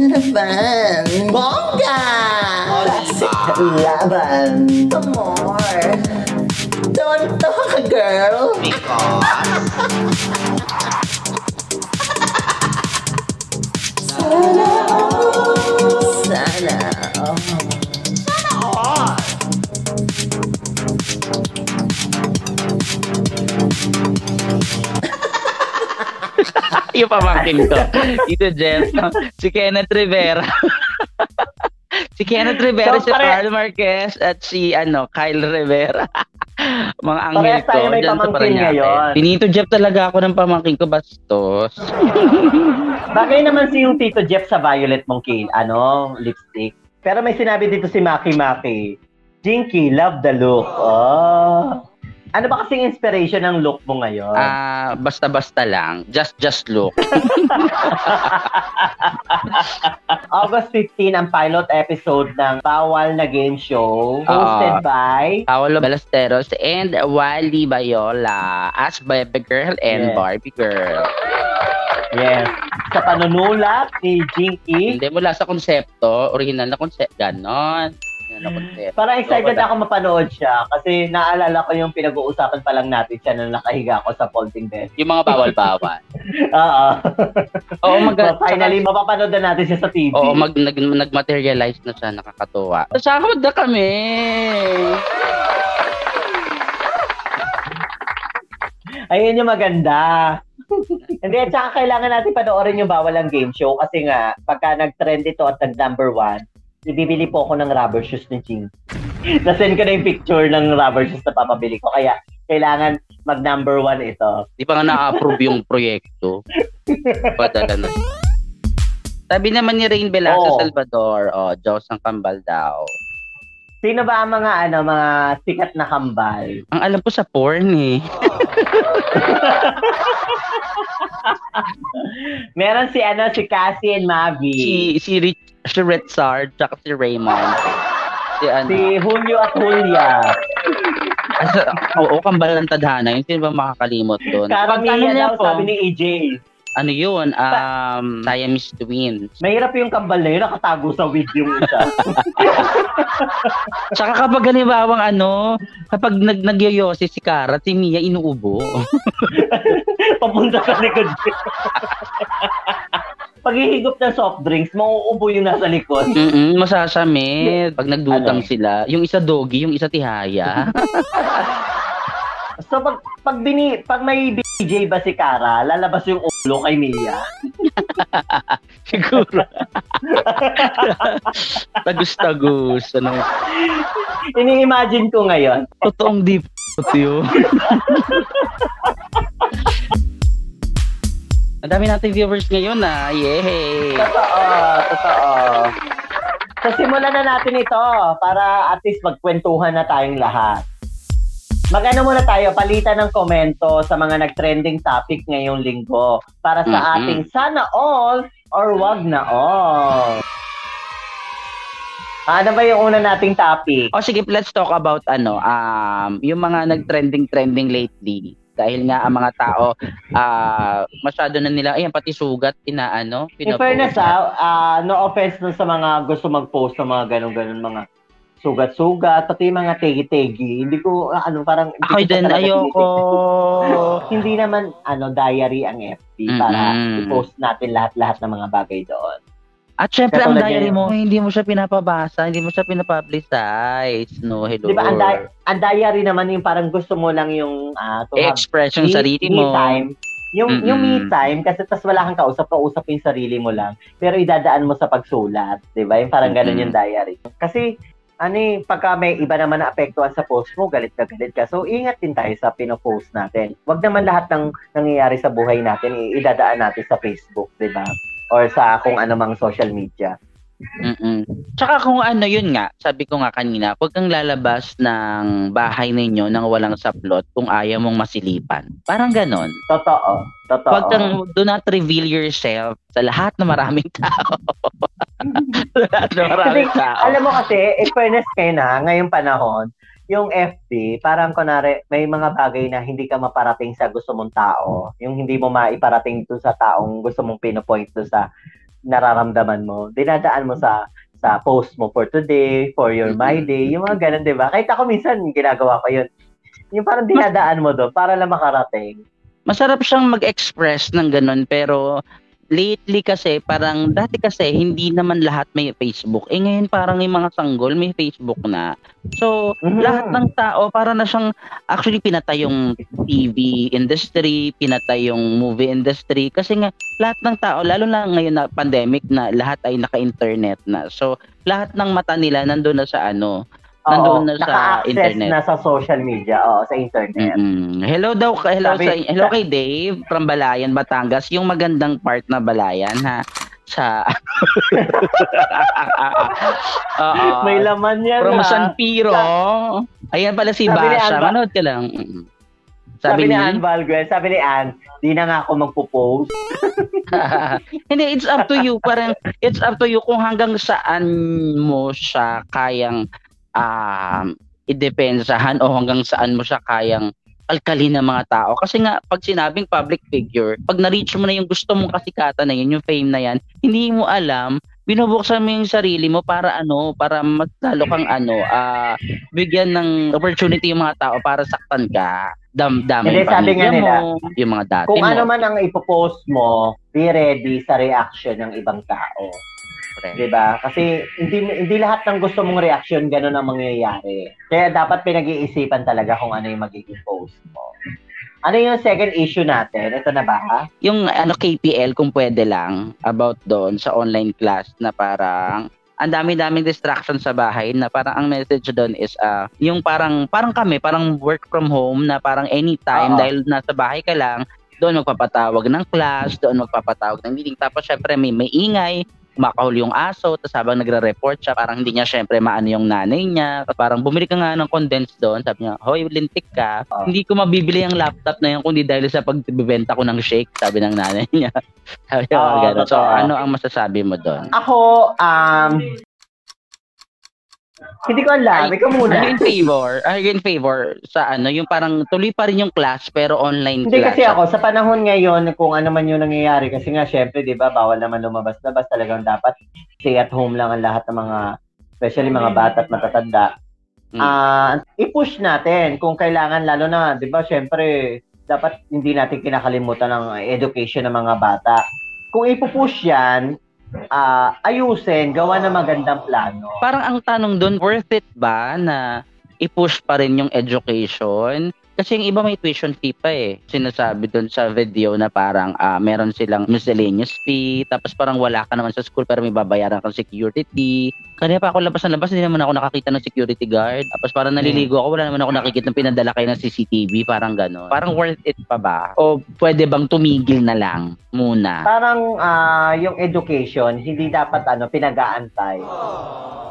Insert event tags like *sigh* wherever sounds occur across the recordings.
na naman. Bongga! Laban. Some more. Don't talk, girl. Because... Sana all. Sana yung pamangkin ko. Dito, Jeff. *laughs* si Kenneth Rivera. si Kenneth Rivera, So, si pare- Carl Marquez, at si ano, Kyle Rivera. *laughs* Mga anghel Parehas ko. tayo may pamangkin ngayon. Pinito Jeff talaga ako ng pamangkin ko, bastos. *laughs* Bagay naman si yung Tito Jeff sa violet mong kin, ano, lipstick. Pero may sinabi dito si Maki Maki, Jinky, love the look. Oh. Ano ba kasing inspiration ng look mo ngayon? Ah, basta-basta lang. Just, just look. *laughs* August 15 ang pilot episode ng Bawal na Game Show hosted Ah. by Paolo Ballesteros and Wally Bayola as Bebe Girl and Yes. Barbie Girl. yes, sa panunulat ni Jinky. Hindi mula sa konsepto, original na konsepto, ganon. Yan na konsepto. Parang excited So, ako mapanood siya kasi naalala ko yung pinag-uusapan pa lang natin siya nung nakahiga ako sa folding bed. Yung mga bawal-bawal. *laughs* Oo. Oo, mag So, finally, mapapanood na natin siya sa TV. Oo, mag, nag, nag-materialize na siya, nakakatuwa. Sahod na kami! Ayun yung maganda. *laughs* Hindi, at saka kailangan natin panoorin yung bawal ang game show kasi nga, pagka nag-trend ito at nag-number one, ibibili po ako ng rubber shoes ni Ching. *laughs* Nasend ko na yung picture ng rubber shoes na papabili ko. Kaya, kailangan mag-number one ito. Di pa nga na-approve yung proyekto. *laughs* Padala na. Sabi naman ni Rain Velasco Oo. Salvador, oh, Diyos ang kambal daw. Sino ba ang mga, ano, mga sikat na kambal? Ang alam ko sa porn eh. *laughs* Meron si, ano, si Cassie and Mavi. Si, si Rich, si Retsard, tsaka si Raymond. Si ano, Si Julio at Julia. Asa, oo, kambal ng tadhana. Yun, sino ba makakalimot doon? Karamihan daw, po? sabi ni EJ. Ano yun? Um, Siamese twins. Mahirap yung kambal na yun, nakatago sa wig yung isa. Tsaka kapag ganibawang ano, kapag nag nagyoyosi si Kara, si Mia inuubo. *laughs* Papunta sa likod. *laughs* Paghihigop ng soft drinks, mauubo yung nasa likod. *laughs* Mm masasamit. Pag nagdutang Ano? sila, yung isa doggy, yung isa tihaya. *laughs* So pag pag bini pag may BJ ba si Kara, lalabas yung ulo kay Mia. *laughs* Siguro. Tagus-tagus. Ano, Ini-imagine ko ngayon. totoong deep yun. Ang dami nating viewers ngayon na. Yay! Totoo, totoo. So simulan na natin ito para at least magkwentuhan na tayong lahat. Magano muna tayo, palitan ng komento sa mga nag-trending topic ngayong linggo para sa Mhm. ating sana all or wag na all. Ano ba yung una nating topic? O sige, let's talk about ano, um, yung mga nag-trending-trending lately. Dahil nga ang mga tao, ah, masyado na nila, ayan, pati sugat, inaano, In fairness, ah, ah, no offense dun sa mga gusto mag-post ng mga ganun-ganun mga sugat-sugat, pati mga tegi-tegi. Hindi ko, ah, ano, parang... Ako din, ayoko. *laughs* hindi naman ano diary ang FB para Mm-mm. i-post natin lahat-lahat ng mga bagay doon. At syempre, ang diary mo, hindi mo siya pinapabasa, hindi mo siya pinapublicize. No, hello. Di ba ang, di- ang diary naman yung parang gusto mo lang yung uh, I-express yung me- sarili mo. time. Yung Mm-mm. yung me time kasi tas wala kang kausap, kausap yung sarili mo lang. Pero idadaan mo sa pagsulat, 'di ba? Yung parang ganun Mm-mm. yung diary. Kasi ano eh, pagka may iba naman na apektuhan sa post mo, galit ka, galit ka. So, ingat din tayo sa pinopost natin. Huwag naman lahat ng nangyayari sa buhay natin, idadaan natin sa Facebook, di ba? Or sa kung ano mang social media. Mm-mm. Tsaka kung ano yun nga, sabi ko nga kanina, huwag kang lalabas ng bahay ninyo nang walang saplot kung ayaw mong masilipan. Parang ganon. Totoo. Totoo. Huwag kang, do not reveal yourself sa lahat ng maraming tao. *laughs* lahat ng maraming tao. alam mo kasi, in fairness kayo na, ngayong panahon, yung FB, parang kunwari, may mga bagay na hindi ka maparating sa gusto mong tao. Yung hindi mo maiparating to sa taong gusto mong pinopoint to sa nararamdaman mo, dinadaan mo sa sa post mo for today, for your my day, yung mga ganun, di ba? Kahit ako minsan, ginagawa ko yun. Yung parang dinadaan mo doon para lang makarating. Masarap siyang mag-express ng ganun pero lately kasi parang dati kasi hindi naman lahat may Facebook. Eh ngayon parang yung mga sanggol may Facebook na. So Mhm. lahat ng tao para na siyang actually pinatay yung TV industry, pinatay yung movie industry kasi nga lahat ng tao lalo na ngayon na pandemic na lahat ay naka-internet na. So lahat ng mata nila nandoon na sa ano, Nandoon na sa internet. na sa social media, oo, sa internet. Mm-mm. Hello daw, hello Sabi- sa hello kay Dave from Balayan, Batangas, yung magandang part na Balayan ha sa *laughs* Oo. May laman yan From ha. San Piro. Ayan pala si Sabi Basha. Alba- Manood ka lang. Sabi, Sabi, ni ni Ann Valguel, sabi ni Ann, di na nga ako magpo-post. *laughs* Hindi, it's up to you. Parang, it's up to you kung hanggang saan mo siya kayang um, idepensahan o hanggang saan mo siya kayang alkalin ng mga tao. Kasi nga, pag sinabing public figure, pag na-reach mo na yung gusto mong kasikatan na yun, yung fame na yan, hindi mo alam, binubuksan mo yung sarili mo para ano, para mas lalo kang ano, ah bigyan ng opportunity yung mga tao para saktan ka. Dam, dami Hindi, yung sabi nga nila, mo, yung mga dati Kung mo. ano man ang ipopost mo, be ready sa reaction ng ibang tao. Correct. 'Di ba? Kasi hindi hindi lahat ng gusto mong reaction ganun ang mangyayari. Kaya dapat pinag-iisipan talaga kung ano yung magiging post mo. Ano yung second issue natin? Ito na ba? yung ano KPL kung pwede lang about doon sa online class na parang ang dami-daming distraction sa bahay na parang ang message doon is ah yung parang parang kami parang work from home na parang anytime Oo. dahil nasa bahay ka lang doon magpapatawag ng class, doon magpapatawag ng meeting. Tapos syempre may, may ingay, kumakahol yung aso, tapos habang nagre-report siya, parang hindi niya syempre maano yung nanay niya. Parang bumili ka nga ng condensed doon, sabi niya, hoy, lintik ka. Oo. Hindi ko mabibili ang laptop na yan kundi dahil sa pagbibenta ko ng shake, sabi ng nanay niya. *laughs* sabi niya, ganun. So, ano ang masasabi mo doon? Ako, um, hindi ko alam. Ikaw muna. Are you in favor? Are you in favor sa ano, yung parang tuloy pa rin yung class pero online Hindi class? kasi ako, sa panahon ngayon, kung ano man yung nangyayari, kasi nga, syempre, di ba, bawal naman lumabas-labas, talagang dapat stay at home lang ang lahat ng mga, especially mga bata at matatanda. Mm. Ah, i-push natin kung kailangan, lalo na, di ba, syempre, dapat hindi natin kinakalimutan ng education ng mga bata. Kung ipupush yan, ah, ayusin, gawa ng magandang plano. Parang ang tanong doon, worth it ba na i-push pa rin yung education? Kasi yung iba may tuition fee pa eh. Sinasabi doon sa video na parang ah, meron silang miscellaneous fee, tapos parang wala ka naman sa school pero may babayaran kang security. Kaya pa ako labas na labas, hindi naman ako nakakita ng security guard. Tapos parang naliligo ako, wala naman ako nakikita ng pinadala kayo ng CCTV, parang gano'n. Parang worth it pa ba? O pwede bang tumigil na lang muna? Parang ah, yung education, hindi dapat ano pinag-aantay.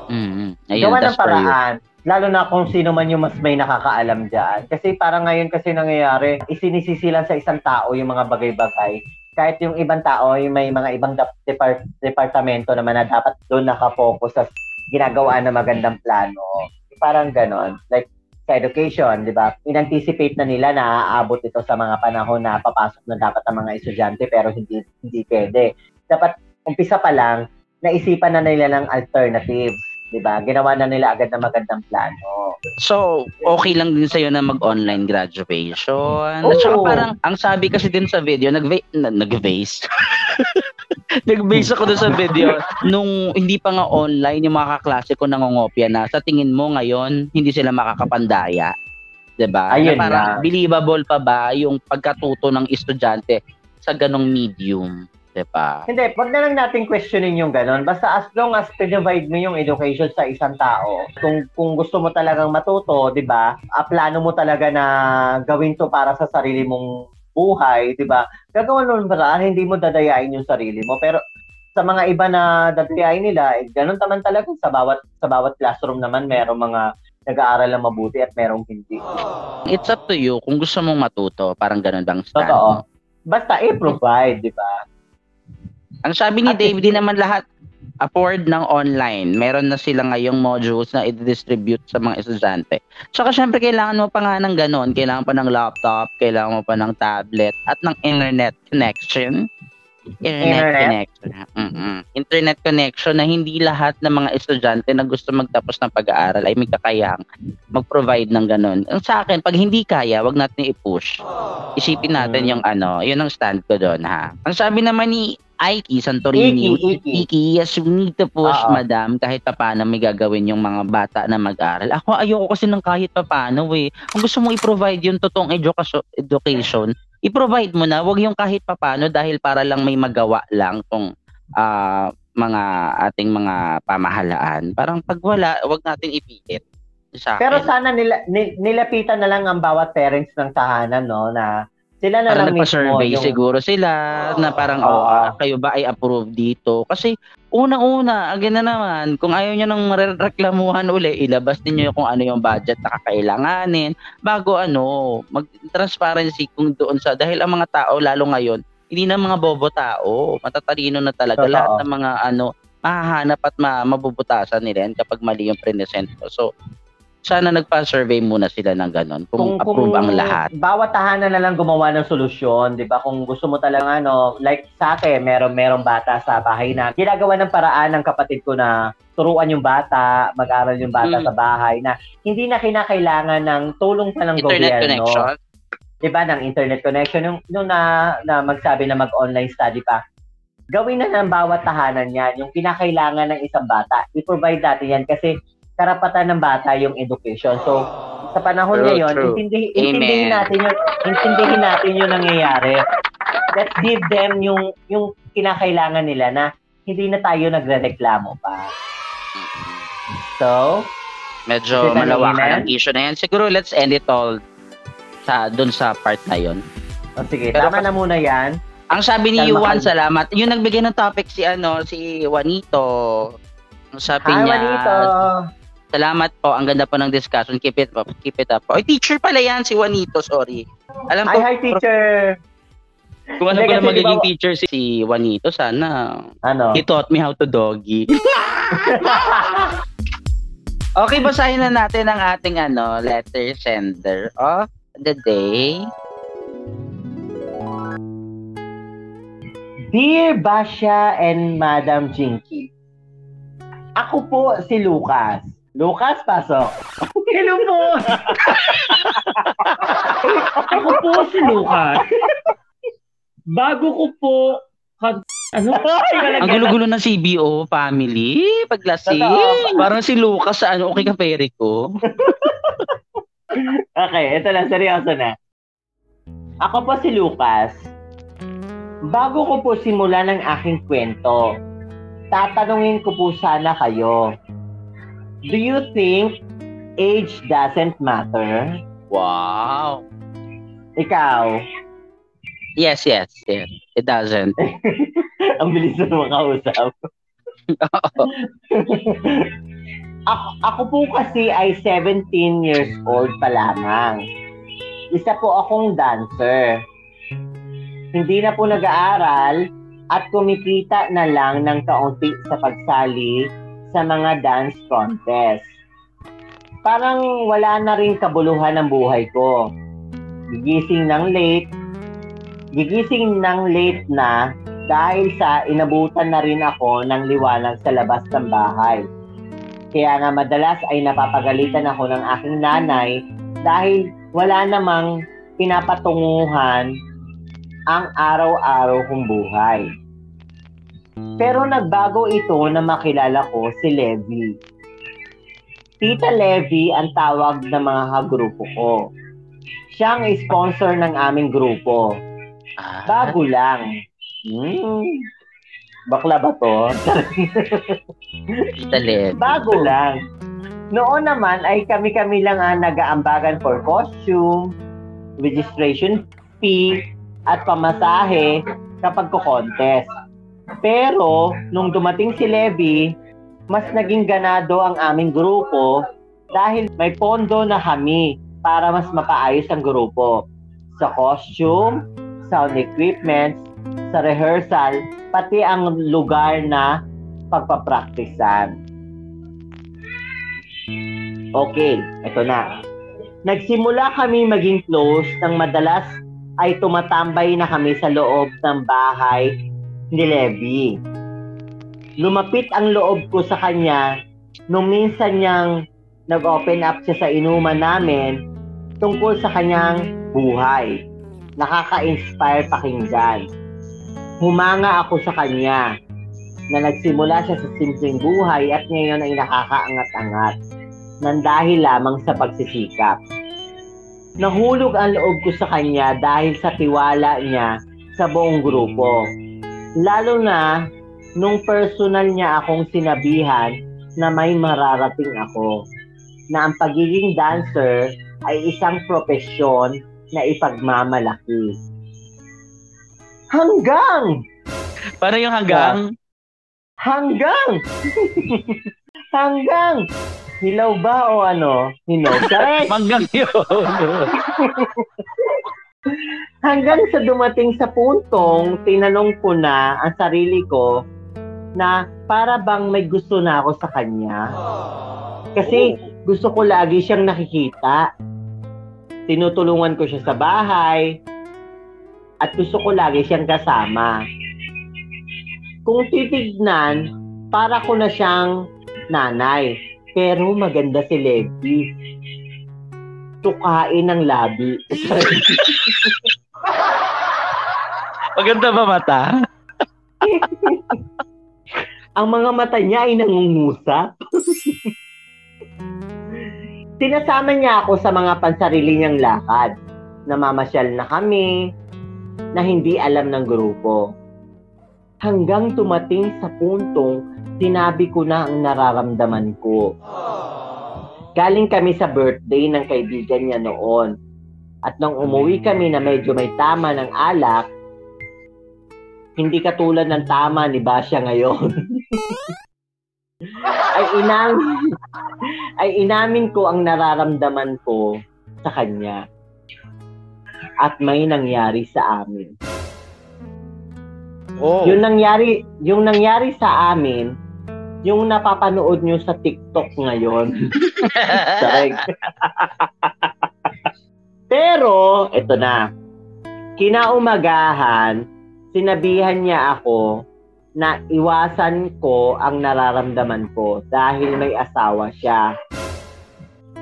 Mm-hmm. Ayun, Gawa ng paraan. Lalo na kung sino man yung mas may nakakaalam dyan. Kasi parang ngayon kasi nangyayari, isinisisi lang sa isang tao yung mga bagay-bagay. Kahit yung ibang tao, yung may mga ibang depart- departamento naman na dapat doon nakapokus sa ginagawa ng magandang plano. Parang ganon. Like, sa education, di ba? In-anticipate na nila na aabot ito sa mga panahon na papasok na dapat ang mga estudyante pero hindi hindi pwede. Dapat umpisa pa lang, naisipan na nila ng alternatives. 'Di ba? Ginawa na nila agad na magandang plano. So, okay lang din sa'yo na mag-online graduation. At saka parang, ang sabi kasi din sa video, nag-va- na- nag-base. *laughs* nag-base ako dun sa video. Nung hindi pa nga online, yung mga kaklase ko nangongopya na, sa tingin mo ngayon, hindi sila makakapandaya. 'Di ba? Ayun na parang lang. believable pa ba yung pagkatuto ng estudyante sa ganong medium? 'Di ba? Hindi, wag na lang natin questionin yung ganon. Basta as long as provide mo yung education sa isang tao, kung kung gusto mo talagang matuto, 'di ba? ah, plano mo talaga na gawin to para sa sarili mong buhay, 'di ba? Gagawa mo ng paraan, hindi mo dadayain yung sarili mo. Pero sa mga iba na dadayain nila, eh, ganun naman talaga sa bawat sa bawat classroom naman merong mga nag-aaral na mabuti at merong hindi. It's up to you kung gusto mong matuto. Parang ganun bang stand Totoo. mo? Basta i-provide, 'di ba? Ang sabi ni Dave, di naman lahat afford ng online. Meron na sila ngayong modules na i-distribute sa mga estudyante. Tsaka syempre kailangan mo pa nga ng ganon. Kailangan pa ng laptop, kailangan mo pa ng tablet at ng internet connection. internet, Internet? connection. Mm-mm. Internet connection na hindi lahat ng mga estudyante na gusto magtapos ng pag-aaral ay may kakayahang mag-provide ng ganun. Ang sa akin, pag hindi kaya, wag natin i-push. Isipin natin Mm. yung ano, yun ang stand ko doon ha. Ang sabi naman ni Aiki Santorini, Iki, Iki. Iki, yes, we need to push, Oo. madam, kahit papaano may gagawin yung mga bata na mag-aral. Ako, ayoko kasi ng kahit papaano eh. Kung gusto mo i-provide yung totoong education, education i-provide mo na, wag yung kahit papaano dahil para lang may magawa lang tong ah, mga ating mga pamahalaan. Parang pag wala, wag natin ipilit. Sa akin. Pero sana nila, ni- nilapitan na lang ang bawat parents ng tahanan, no, na sila na parang lang nagpa-survey yung... siguro sila na parang oh, ah, kayo ba ay approve dito? Kasi una-una again na naman kung ayaw niyo nang reklamuhan uli ilabas niyo kung ano yung budget na kakailanganin bago ano mag transparency kung doon sa dahil ang mga tao lalo ngayon hindi na mga bobo tao. Matatalino na talaga Totoo. lahat ng mga ano mahahanap at ma- mabubutasan nila yan kapag mali yung present mo. So sana nagpa-survey muna sila ng ganun kung, approve ang lahat Bawat tahanan na lang gumawa ng solusyon, 'di ba? Kung gusto mo talaga ano, like sa akin, meron merong bata sa bahay na ginagawa ng paraan ng kapatid ko na turuan yung bata, mag-aral yung bata Mm. sa bahay na hindi na kinakailangan ng tulong pa ng internet gobyerno. connection 'Di ba? Ng internet connection yung nung na, na magsabi na mag-online study pa. Gawin na ng bawat tahanan yan, yung kinakailangan ng isang bata. I-provide natin yan kasi karapatan ng bata yung education. So, sa panahon True, ngayon, true. intindihin, Amen. intindihin natin yung intindihin natin yung nangyayari. Let's give them yung yung kinakailangan nila na hindi na tayo nagrereklamo pa. So, Medyo malawakan ang issue na yan. Siguro let's end it all sa doon sa part na yon. oh, sige, Pero tama na muna yan. Ang sabi ni Kalma, Yuan, kalma. salamat. Yung nagbigay ng topic si ano, si Juanito. Ang sabi Hi, niya, Juanito. Salamat po. Ang ganda po ng discussion. Keep it up. Keep it up. Oy, teacher pala yan si Juanito. Sorry. Alam Hi, ko, hi, teacher. kung ano ko na magiging ba- teacher si, si Juanito, sana. Ano? He taught me how to doggy. *laughs* okay, basahin na natin ang ating ano, letter sender of the day. Dear Basha and Madam Jinky, ako po si Lucas. Lucas, pasok. Hello po! Ako po si Lucas. Bago ko po... Kan- ano? Ang gulo-gulo ng CBO family, paglasing. Parang si Lucas sa ano, okay ka pere ko. Okay, ito na, seryoso na. Ako po si Lucas. Bago ko po simulan ang aking kwento, tatanungin ko po sana kayo. Do you think age doesn't matter? Wow. Ikaw, Yes, yes, yes. It doesn't. *laughs* ang bilis na makausap. *laughs* ako, ako po kasi ay 17 years old pa lamang. Isa po akong dancer. Hindi na po nag-aaral at kumikita na lang ng kaunti sa pagsali sa mga dance contest. Parang wala na rin kabuluhan ng buhay ko. Gigising ng late, gigising ng late na dahil sa inabutan na rin ako ng liwanag sa labas ng bahay. Kaya nga madalas ay napapagalitan ako ng aking nanay dahil wala namang pinapatunguhan ang araw-araw kong buhay. Pero nagbago ito na makilala ko si Levi. Tita Levi ang tawag ng mga kagrupo ko. Siya ang sponsor ng aming grupo. Ah, Bago lang. Hmm. Bakla ba to? talit. Bago lang. Noon naman ay kami-kami lang ang nag-aambagan for costume, registration fee, at pamasahe kapag ko-contest. Pero, nung dumating si Levi, mas naging ganado ang aming grupo dahil may pondo na kami para mas mapaayos ang grupo. Sa costume, sound equipment, sa rehearsal, pati ang lugar na pagpapraktisan. Okay, ito na. Nagsimula kami maging close nang madalas ay tumatambay na kami sa loob ng bahay ni Levi. Lumapit ang loob ko sa kanya nung minsan niyang nag-open up siya sa inuman namin tungkol sa kanyang buhay. Nakaka-inspire pakinggan. Humanga ako sa kanya na nagsimula siya sa simpleng buhay at ngayon ay nakakaangat-angat nang dahil lamang sa pagsisikap. Nahulog ang loob ko sa kanya dahil sa tiwala niya sa buong grupo. Lalo na nung personal niya akong sinabihan na may mararating ako. Na ang pagiging dancer ay isang propesyon na ipagmamalaki. Hanggang! Paano yung hanggang? Hanggang! *laughs* hanggang! Hilaw ba o ano? Hinog? *laughs* Hanggang yun. *laughs* hanggang sa dumating sa puntong tinanong ko na ang sarili ko na para bang may gusto na ako sa kanya. Kasi gusto ko lagi siyang nakikita. Tinutulungan ko siya sa bahay at gusto ko lagi siyang kasama. Kung titignan, para ko na siyang nanay. Pero maganda si Levi. Tukain ng labi. Maganda ba mata? ang mga mata niya ay nangungusap. Sinasama niya ako sa mga pansarili niyang lakad. Namamasyal na kami na hindi alam ng grupo. Hanggang tumating sa puntong sinabi ko na ang nararamdaman ko. Galing kami sa birthday ng kaibigan niya noon. At nung umuwi kami na medyo may tama ng alak, hindi katulad ng tama ni Basya ngayon. *laughs* ay inamin ay inamin ko ang nararamdaman ko sa kanya. At may nangyari sa amin. Oh. Yung nangyari, yung nangyari sa amin, yung napapanood nyo sa TikTok ngayon. *laughs* Pero, ito na. Kinaumagahan, sinabihan niya ako na iwasan ko ang nararamdaman ko dahil may asawa siya.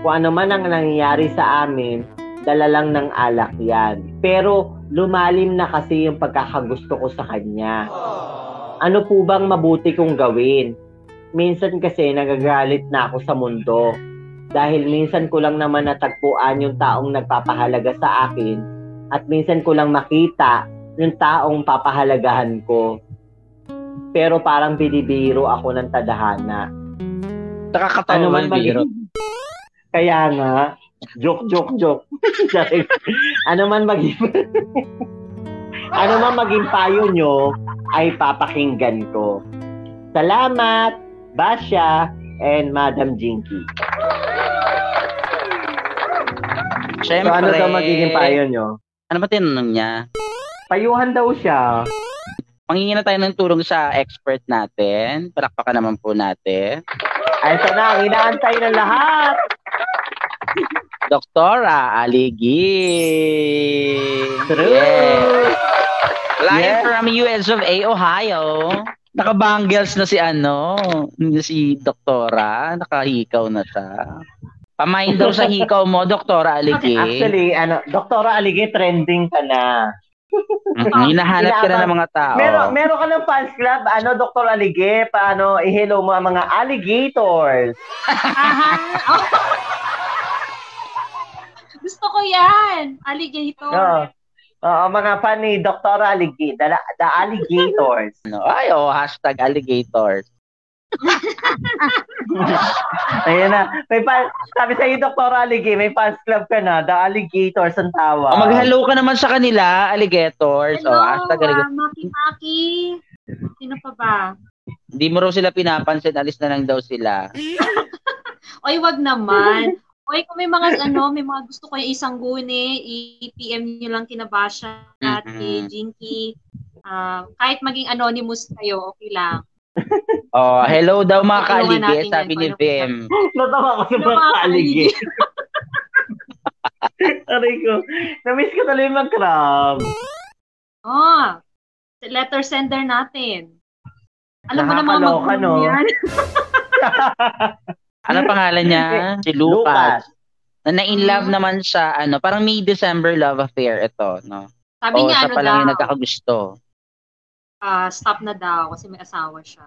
Kung ano man ang nangyayari sa amin, dala lang ng alak yan. Pero lumalim na kasi yung pagkakagusto ko sa kanya. Ano po bang mabuti kong gawin? Minsan kasi nagagalit na ako sa mundo. Dahil minsan ko lang naman natagpuan yung taong nagpapahalaga sa akin at minsan ko lang makita yung taong papahalagahan ko. Pero parang binibiro ako ng tadhana. Nakakatawa Ano man biro. Kaya nga, joke, joke, joke. *laughs* Ano man maging... *laughs* ano man maging payo nyo, ay papakinggan ko. Salamat, Basya, and Madam Jinky. So Siyempre. ano daw magiging payo nyo? Ano ba tinanong niya? Payuhan daw siya. Mangingi na tayo ng tulong sa expert natin. Palakpakan naman po natin. Ay, ito na, ang inaantay ng lahat. Doktora Aligi. True. Yeah. Live Yeah. from US of A, Ohio. Nakabangles na si ano, si Doktora. Nakahikaw na siya. Pamain daw sa hikaw mo, Doktora Aligi. Actually, ano, Doktora Alige, trending ka na. Mhm, Hinahanap ka na ng mga tao. Meron, meron ka ng fans club, ano, Dr. Alige, paano, i-hello mo ang mga alligators. Aha. *laughs* Gusto ko yan. Alligator. Oo. Oo, mga fan ni Dr. Alige, the, the alligators. Ano? Ay, oh, hashtag alligators. *laughs* Ayan na. May fan, sabi sa iyo, Dr. Alige, may fans club ka na, the alligators ang tawag. Oh, mag-hello ka naman sa kanila, alligators. Hello, oh, hashtag alligators. ah, Maki Maki. Sino pa ba? Hindi mo raw sila pinapansin, alis na lang daw sila. *laughs* Oy, wag naman. Oy, kung may mga ano, may mga gusto kayo isang guni, i-PM niyo lang kina Basha at Mhm. kay Jinky. Ah, kahit maging anonymous kayo, okay lang. Oh, hello daw mga natin sabi ni Vim. *laughs* Natawa ko sa mga mga alige. *laughs* Aray ko. Namiss ko tuloy mag-crab. Oh, letter sender natin. Alam mo naman Nakakaloka, no? yan. *laughs* Ano pangalan niya? Si Lucas. Lucas. Na na-in love Mm. naman siya, ano, parang May December love affair ito, no? Sabi o, niya, siya ano pa lang daw, yung nagkakagusto. ah, stop na daw kasi may asawa siya.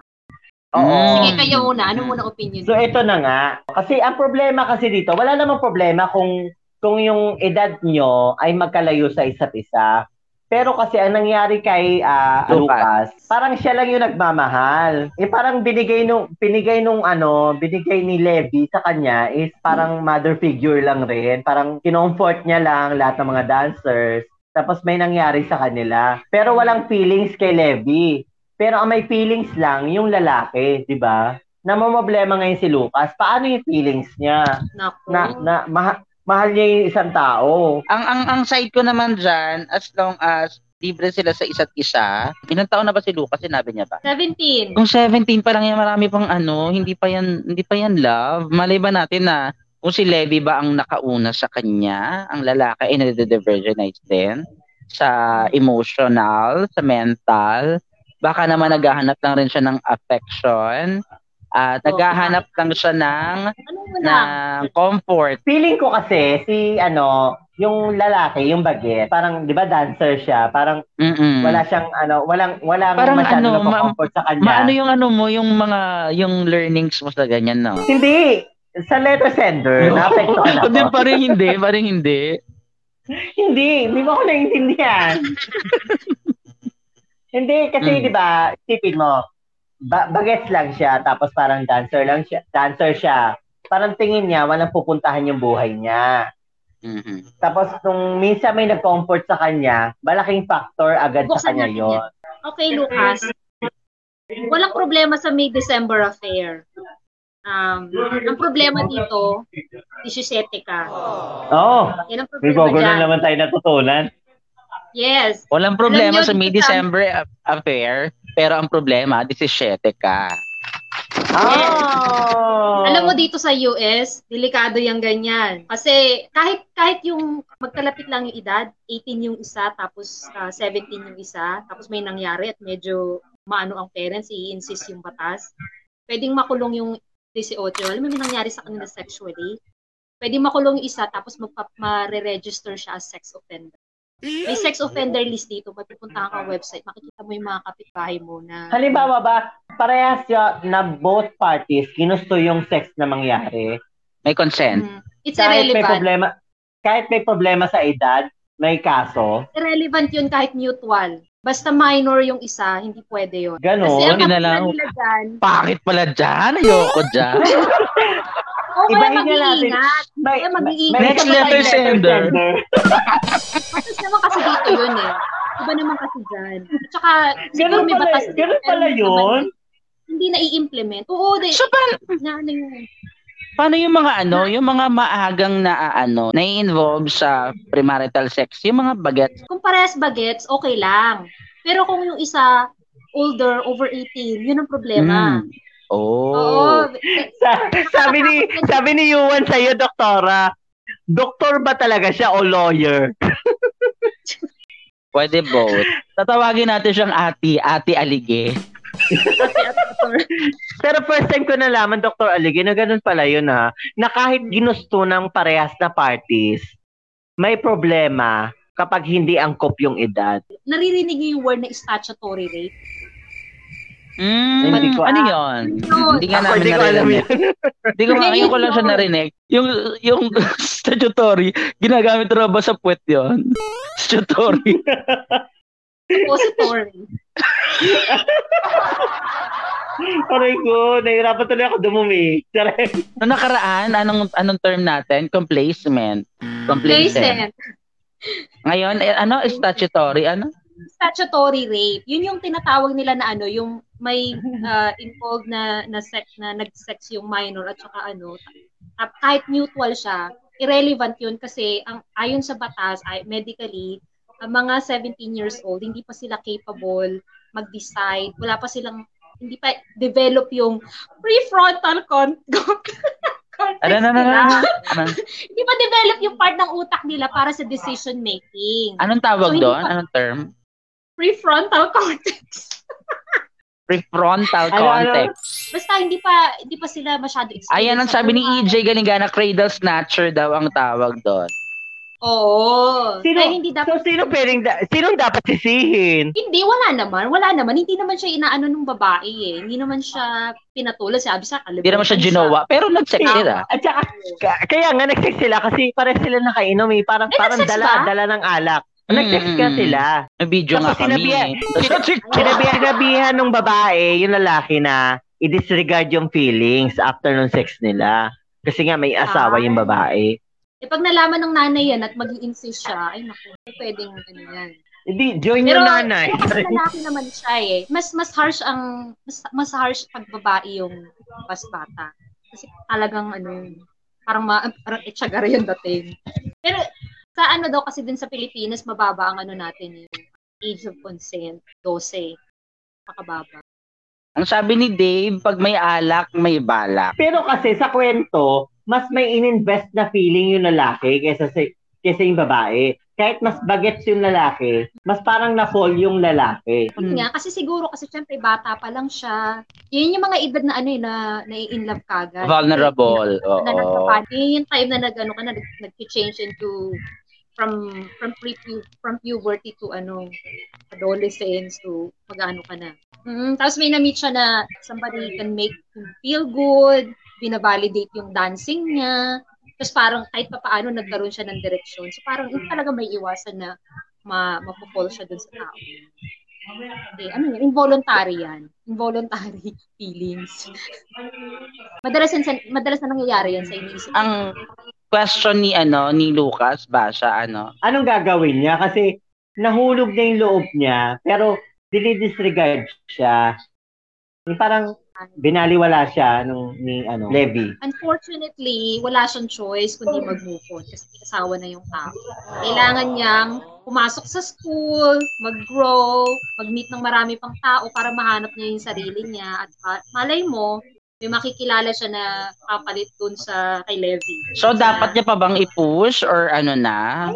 Oo. Mm. Sige, kayo muna. Ano muna opinion? So ito na nga. Kasi ang problema kasi dito, wala namang problema kung kung yung edad nyo ay magkalayo sa isa't isa. Pero kasi ang nangyari kay ah, Lucas. Lucas, parang siya lang yung nagmamahal. Eh parang binigay nung binigay nung ano, binigay ni Levi sa kanya is parang mother figure lang rin. Parang kinomfort niya lang lahat ng mga dancers. Tapos may nangyari sa kanila. Pero walang feelings kay Levi. Pero ang may feelings lang yung lalaki, 'di ba? Namomroblema ngayon si Lucas. Paano yung feelings niya? Naku. Na na maha- mahal niya yung isang tao. Ang ang ang side ko naman diyan, as long as libre sila sa isa't isa. Ilang taon na ba si Lucas? Sinabi niya ba? 17. Kung 17 pa lang yan, marami pang ano, hindi pa yan, hindi pa yan love. Malay ba natin na kung si Levi ba ang nakauna sa kanya, ang lalaki ay nade-divergenize din sa emotional, sa mental. Baka naman naghahanap lang rin siya ng affection at naghahanap lang siya ng, Ano ng comfort. Feeling ko kasi si ano, yung lalaki, yung baget, parang 'di ba dancer siya, parang Mm-mm. wala siyang ano, walang walang Parang masyadong ano, ma- comfort sa kanya. Maano yung ano mo, yung mga, yung learnings mo sa ganyan, no? Hindi sa letter sender, *laughs* naapektuhan ako. Hindi, parang hindi, parang hindi. Hindi, hindi mo ako naiintindihan. *laughs* hindi, kasi Mm. di ba, tipid mo, ba- bagets lang siya, tapos parang dancer lang siya, dancer siya. Parang tingin niya, walang pupuntahan yung buhay niya. Mhm. Tapos nung minsan may nag-comfort sa kanya, malaking factor agad sa Buksan kanya natin yon. Okay, Lucas. Walang problema sa May December affair. Um, ang problema dito, 17 ka. Oo, Yan ang may problema bago na dyan. naman tayo natutunan. Yes. Walang problema niyo, sa May sa- December affair, pero ang problema, 17 ka. Oh! Alam mo dito sa US, delikado yung ganyan. Kasi kahit kahit yung magkalapit lang yung edad, 18 yung isa, tapos ah, 17 yung isa, tapos may nangyari at medyo maano ang parents, i-insist yung batas, pwedeng makulong yung 18. Alam mo may nangyari sa kanila sexually? Pwedeng makulong yung isa, tapos magpa- ma-register siya as sex offender. May sex offender list dito. Magpupunta ka ang website, makikita mo yung mga kapitbahay mo na Halimbawa ba, parehas siya na both parties ginusto yung sex na mangyari. May consent. Mm, it's Kahit may irrelevant. problema, kahit may problema sa edad, may kaso. irrelevant yun kahit mutual. Basta minor yung isa, hindi pwede yun. Ganon. Kasi ang na lang. nila dyan, Bakit pala dyan? Ayoko dyan. *laughs* o kaya Ibahin natin. mag-iingat. May, Kaya mag-iingat. Next letter sender. *laughs* Batas naman kasi dito yun eh. Iba naman kasi dyan. At saka, siguro may batas. ganun pala hindi yun? naman- Hindi na i-implement. Oo, de, So, pa- na ano yun. paano yung mga ano, yung mga maagang na ano, na-involve sa premarital sex, yung mga bagets, Kung parehas bagets, okay lang. Pero kung yung isa, older, over 18, yun ang problema. Mm. Oh. Oo. Sa- sabi ni sabi ni Yuan sa iyo, doktora, doktor ba talaga siya o lawyer? *laughs* Pwede both. Tatawagin natin siyang ati, ati alige. *laughs* Pero first time ko nalaman, Dr. Aligin, na ganun pala yun ha, na kahit ginusto ng parehas na parties, may problema kapag hindi angkop yung edad. Naririnig niyo yung word na statutory rape? Mm, Hindi ko- ano yun? Hindi nga namin hindi ko alam yun. Hindi ko, ngayon ko lang siya narinig. Yung, yung *laughs* statutory, ginagamit na ba sa puwet yun? *laughs* Statutory. Suppository. Aray ko, nahirapan tuloy ako dumumi. Noong nakaraan, anong, anong term natin? Complacement. Complacent. Complacent. Ngayon, eh, ano? Statutory, ano? Statutory rape. Yun yung tinatawag nila na ano, yung may uh, involved na na sex na nag-sex yung minor at saka ano, tap- kahit mutual siya, irrelevant yun kasi ang ayon sa batas, ay, medically, ang mga 17 years old, hindi pa sila capable mag-decide. Wala pa silang hindi pa develop yung prefrontal con- *laughs* cortex Ano, ano, ano, ano? *laughs* ano? Hindi pa develop yung part ng utak nila para sa decision making. Anong tawag So, doon? Anong term? prefrontal *laughs* cortex. Prefrontal Ano, ano? cortex. Basta hindi pa hindi pa sila masyado experienced. Ayan ang sa sabi ni. EJ Galingana, cradle snatcher daw ang tawag doon. Oo. Sino, Kaya hindi dapat so, sino pwedeng, da- sino dapat sisihin? Hindi, wala naman. Wala naman. Hindi naman siya inaano ng babae eh. Hindi naman siya pinatulad. Sabi sa kalimutan Hindi naman siya ginawa, pero nag-sex Tama. sila. At saka, ka- kaya nga nag-sex sila kasi pare sila nakainom eh. Parang, Eh, parang dala, ba? dala ng alak. Mm, ka mm, sila. May video nga Tapos kami. sinabi- *laughs* Tapos, Sinabihan, sinabihan ng babae, yung lalaki na i-disregard yung feelings after nung sex nila. Kasi nga may asawa yung babae. Eh, pag nalaman ng nanay yan at mag insist siya, ay naku, hindi pwedeng ano yan. Hindi, join Pero, yung nanay. *laughs* pero kasi lalaki naman siya eh. Mas mas harsh ang mas, mas harsh pag babae yung mas bata. Kasi talagang ano yun, parang ma, parang itsagara yung dating. Pero sa ano daw kasi din sa Pilipinas mababa ang ano natin yung age of consent, 12. Pakababa. ang sabi ni Dave, pag may alak, may balak. Pero kasi sa kwento, mas may ininvest na feeling yung lalaki kaysa sa kaysa yung babae. Kahit mas bagets yung lalaki, mas parang na-fall yung lalaki. Yun nga, kasi siguro, kasi syempre, bata pa lang siya. Yun yung mga edad na ano eh, na, na in love kagad. Vulnerable. Na, na, Oo. na, yun yung time na nag, ano ka na, nag, nag-change into from from pre from puberty to ano adolescence to mag-ano ka na. Mm, tapos may na-meet siya na somebody can make him feel good, binavalidate yung dancing niya. Tapos parang kahit pa paano nagkaroon siya ng direksyon. So parang hindi talaga may iwasan na ma mapupol siya dun sa tao. Okay, ano yan? Involuntary yan. Involuntary *laughs* feelings. madalas, yan, madalas na nangyayari yan sa iniisip. Ang question ni ano ni Lucas ba siya ano Anong gagawin niya? Kasi nahulog na yung loob niya, pero dinidisregard siya. Yung parang binaliwala siya nung ni ano, Levi. Unfortunately, wala siyang choice kundi mag-move on kasi asawa na yung tao. Kailangan niyang pumasok sa school, mag-grow, mag-meet ng marami pang tao para mahanap niya yung sarili niya. At uh, malay mo, may makikilala siya na kapalit dun sa kay Levi. So Sa dapat niya pa bang i-push or ano na?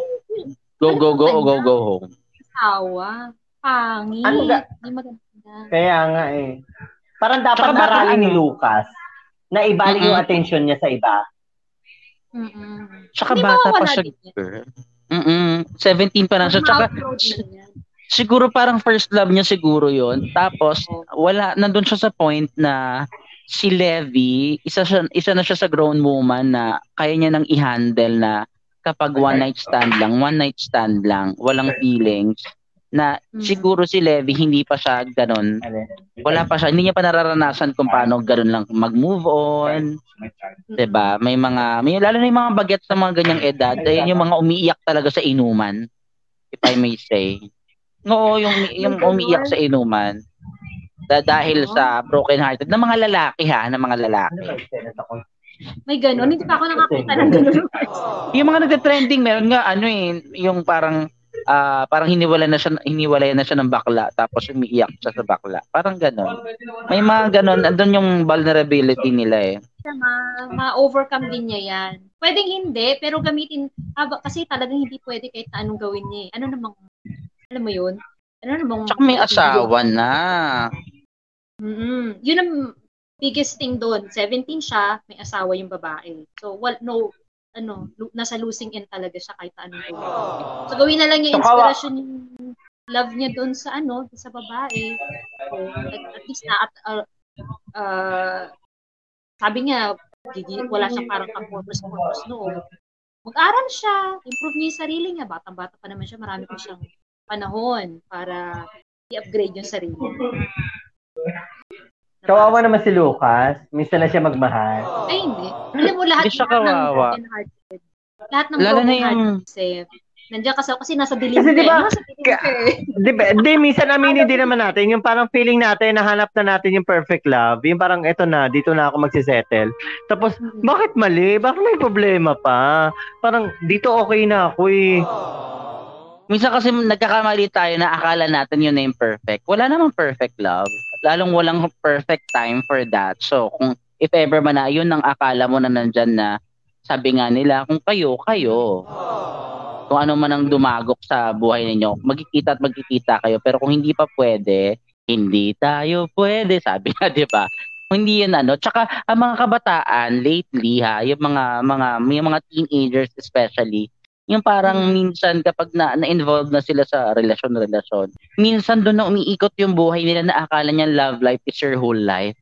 Go go go o go go home. Asawa. Pangit. Ano ga- Hindi maganda. Kaya nga eh. Parang dapat Tsaka baka aralin ni ano- Lucas na ibalik yung attention niya sa iba. Mm-mm. Tsaka Hindi bata pa siya. Mm-mm. 17 pa lang siya. Tsaka siguro parang first love niya siguro yon Tapos wala nandun siya sa point na si Levi, isa siya, isa na siya sa grown woman na kaya niya nang i-handle na kapag one night stand lang, one night stand lang, walang feelings na Mm. siguro si Levi hindi pa siya ganun. Wala pa siya, hindi niya pa nararanasan kung paano ganun lang mag-move on, 'di ba? May mga may lalo na yung mga bagets sa mga ganyang edad, ayun yung mga umiiyak talaga sa inuman. If I may say. *laughs* Oo, yung yung umiiyak sa inuman. Da, dahil sa broken hearted ng mga lalaki ha, ng mga lalaki. May ganun. Hindi pa ako nakakita ng ganun. *laughs* Yung mga nagte-trending meron nga ano eh, yung parang ah parang hiniwalay na siya hiniwalay na siya ng bakla tapos umiiyak siya sa bakla. Parang gano'n. May mga gano'n, andun yung vulnerability nila eh. ma- ma-overcome din niya yan. Pwedeng hindi, pero gamitin, haba, kasi talagang hindi pwede kahit na anong gawin niya. eh. Ano namang, alam mo yun? Ano namang, Tsaka may asawa na. Mm Yun ang biggest thing doon. 17 siya, may asawa yung babae. So, well, no, ano, nasa losing end talaga siya kahit anong gawin. So, gawin na lang yung inspiration yung love niya doon sa ano, sa babae. So, at, at least na at uh, uh, sabi niya, gigi, wala siyang parang pang-purpose-purpose noon. Mag-aral siya, improve niya yung sarili niya. Batang-bata pa naman siya, marami pa siyang panahon para i-upgrade yung sarili. *laughs* Kawawa naman si Lucas. Minsan na siya magmahal. Ay, hindi. Alam mo, lahat, Hindi siya lahat ng kawawa. lahat ng Lalo na yung- broken-hearted, Seth, nandiyan kasi kasi nasa dilim Kasi ka di ba, eh. Nasa dilim ka- ka eh. *laughs* Di ba, di, minsan aminin din naman natin, yung parang feeling natin, nahanap na natin yung perfect love, yung parang eto na, dito na ako magsisettle. Tapos, Mm. bakit mali? Bakit may problema pa? Parang, dito okay na ako eh. Minsan kasi nagkakamali tayo na akala natin yun na yung perfect. Wala namang perfect love. Lalong walang perfect time for that. So, kung if ever man na yun ang akala mo na nandyan na sabi nga nila, kung kayo, kayo. kung ano man ang dumagok sa buhay ninyo, magkikita at magkikita kayo. Pero kung hindi pa pwede, hindi tayo pwede, sabi nga, di ba? Hindi yan ano. Tsaka ang mga kabataan lately ha, yung mga mga yung mga teenagers especially, yung parang minsan kapag na, na-involve na sila sa relasyon-relasyon, minsan doon na umiikot yung buhay nila na akala niya love life is your whole life.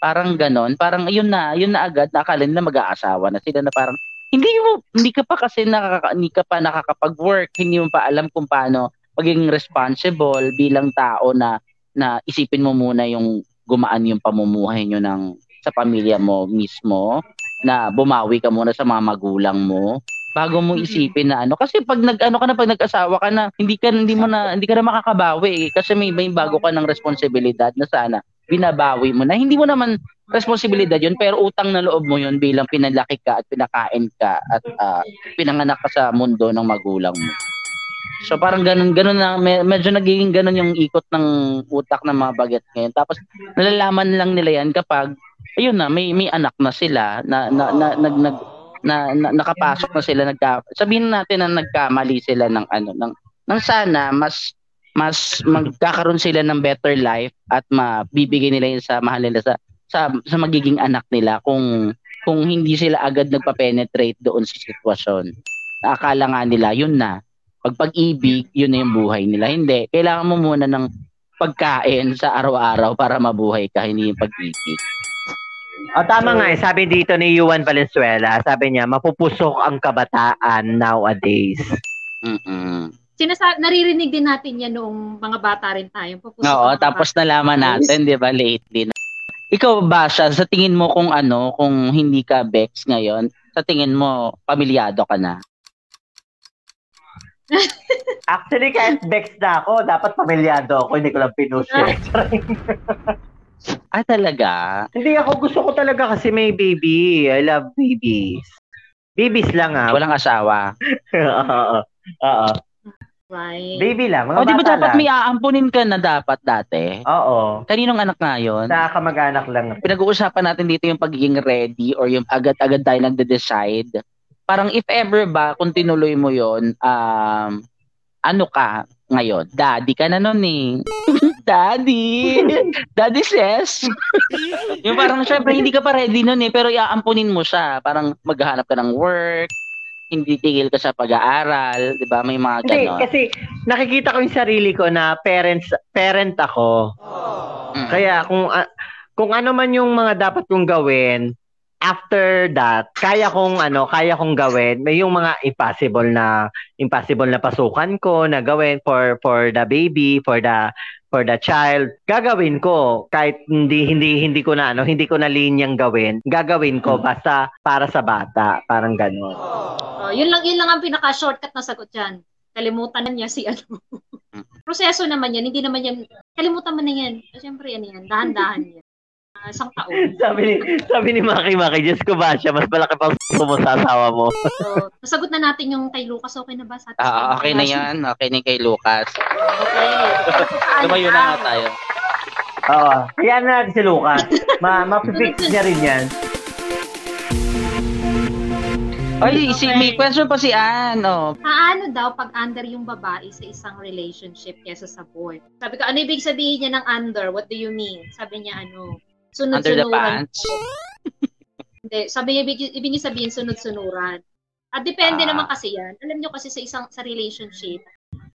Parang ganon. Parang yun na, yun na agad, nakakala nila mag-aasawa na sila na parang hindi mo hindi ka pa kasi nakaka, hindi ka pa nakakapag-work, hindi mo pa alam kung paano maging responsible bilang tao na na isipin mo muna yung gumaan yung pamumuhay nyo ng sa pamilya mo mismo na bumawi ka muna sa mga magulang mo bago mo isipin na ano. Kasi pag nag ano ka na pag nag-asawa ka na hindi ka hindi mo na hindi ka na makakabawi eh, kasi may may bago ka ng responsibilidad na sana binabawi mo na. Hindi mo naman responsibilidad yun pero utang na loob mo yun bilang pinalaki ka at pinakain ka at uh, pinanganak ka sa mundo ng magulang mo. So parang ganun ganun na medyo nagiging ganun yung ikot ng utak ng mga baget ngayon. Tapos nalalaman lang nila yan kapag ayun na may may anak na sila na na, na nag nag na, na, nakapasok na sila nagka sabihin natin na nagkamali sila ng ano ng ng sana mas mas magkakaroon sila ng better life at mabibigay nila yun sa mahal nila sa sa, sa magiging anak nila kung kung hindi sila agad nagpa-penetrate doon sa sitwasyon. Akala nga nila yun na. Pag pag-ibig, yun na yung buhay nila. Hindi. Kailangan mo muna ng pagkain sa araw-araw para mabuhay ka, hindi yung pag-ibig. O oh, tama so, nga eh, sabi dito ni Juan Valenzuela, sabi niya, mapupusok ang kabataan nowadays. Mm-mm. Sinasa- naririnig din natin yan noong mga bata rin tayo. Pupusok Oo, tapos nalaman natin, di ba, lately, ikaw ba siya, sa tingin mo kung ano, kung hindi ka Bex ngayon, sa tingin mo, pamilyado ka na? Actually, kahit Bex na ako, dapat pamilyado ako, hindi ko lang pinushare. *laughs* *laughs* ah, talaga? Hindi ako, gusto ko talaga kasi may baby. I love babies. Babies lang ah. Walang asawa. *laughs* Oo. Oo. Right. Baby lang. Mga oh, di ba dapat lang. may aampunin ka na dapat dati? Oo. Kaninong anak nga yun? Sa kamag-anak lang. Pinag-uusapan natin dito yung pagiging ready or yung agad-agad tayo nagde-decide. Parang if ever ba, kung tinuloy mo yon um, ano ka ngayon? Daddy ka na nun eh. *laughs* Daddy! Daddy says. *laughs* yung parang syempre hindi ka pa ready nun eh, pero iaampunin mo siya. Parang maghahanap ka ng work, hindi tigil ka sa pag-aaral, 'di ba? May mga ganon. Hindi, kasi nakikita ko 'yung sarili ko na parents parent ako. Mm. Kaya kung uh, kung ano man 'yung mga dapat kong gawin, after that, kaya kong ano, kaya kong gawin. May yung mga impossible na impossible na pasukan ko na gawin for for the baby, for the for the child, gagawin ko kahit hindi hindi hindi ko na ano, hindi ko na linyang gawin, gagawin ko basta para sa bata, parang gano'n. Oh, yun lang yun lang ang pinaka shortcut na sagot diyan. Kalimutan na niya si ano. Proseso naman yan, hindi naman yan, kalimutan mo na yan. Siyempre yan yan, dahan-dahan yan uh, isang taon. *laughs* sabi ni, sabi ni Maki Maki, Diyos ko ba siya, mas malaki pang mo sa asawa mo. so, nasagot na natin yung kay Lucas. Okay na ba? Sa ah, okay na yan. Okay ni kay Lucas. Okay. Tumayo na nga tayo. Oo. Kaya na natin si Lucas. Ma mapipix niya rin yan. Ay, okay. si, may question pa si Ann. Oh. Paano daw pag under yung babae sa isang relationship kesa sa boy? Sabi ko, ano ibig sabihin niya ng under? What do you mean? Sabi niya, ano, sunod-sunuran. *laughs* Hindi, sabi niya, ibig, ibig niya sabihin sunod-sunuran. At depende ah. naman kasi yan. Alam niyo kasi sa isang sa relationship,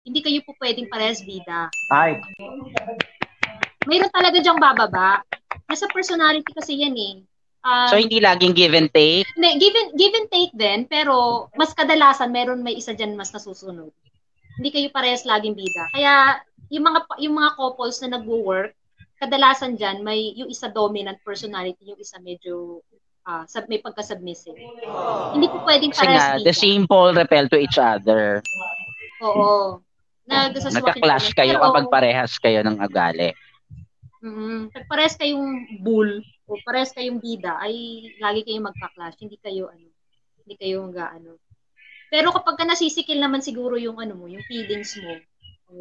hindi kayo po pwedeng parehas bida. Ay. Mayroon talaga diyang bababa. Nasa personality kasi yan eh. Um, so hindi laging give and take? Hindi, give and, give and take din, pero mas kadalasan meron may isa diyan mas nasusunod. Hindi kayo parehas laging bida. Kaya yung mga yung mga couples na nagwo-work, kadalasan diyan may yung isa dominant personality, yung isa medyo uh, sub, may pagka-submissive. Hindi po pwedeng parehas nga, The same pole repel to each other. Oo. Na, Nagka-clash kayo pero, kapag parehas kayo ng agali. Mm, pag parehas kayong bull o parehas kayong bida, ay lagi kayong magka-clash. Hindi kayo, ano, hindi kayo mag-ano. Pero kapag ka nasisikil naman siguro yung ano mo, yung feelings mo,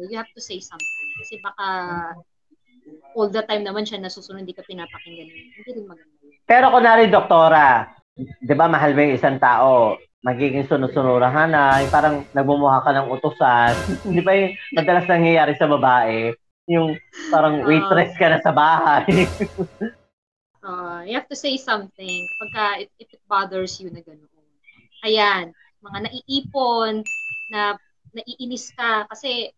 you have to say something. Kasi baka all the time naman siya nasusunod, hindi ka pinapakinggan. Hindi rin maganda. Pero kunwari, doktora, di ba mahal mo yung isang tao, magiging sunod-sunurahan na, yung parang nagmumuha ka ng utusan. *laughs* Hindi ba yung madalas nangyayari sa babae? Yung parang waitress ka na sa bahay. uh, *laughs* you have to say something kapag if, if it bothers you na gano'n. Ayan, mga naiipon, na naiinis ka kasi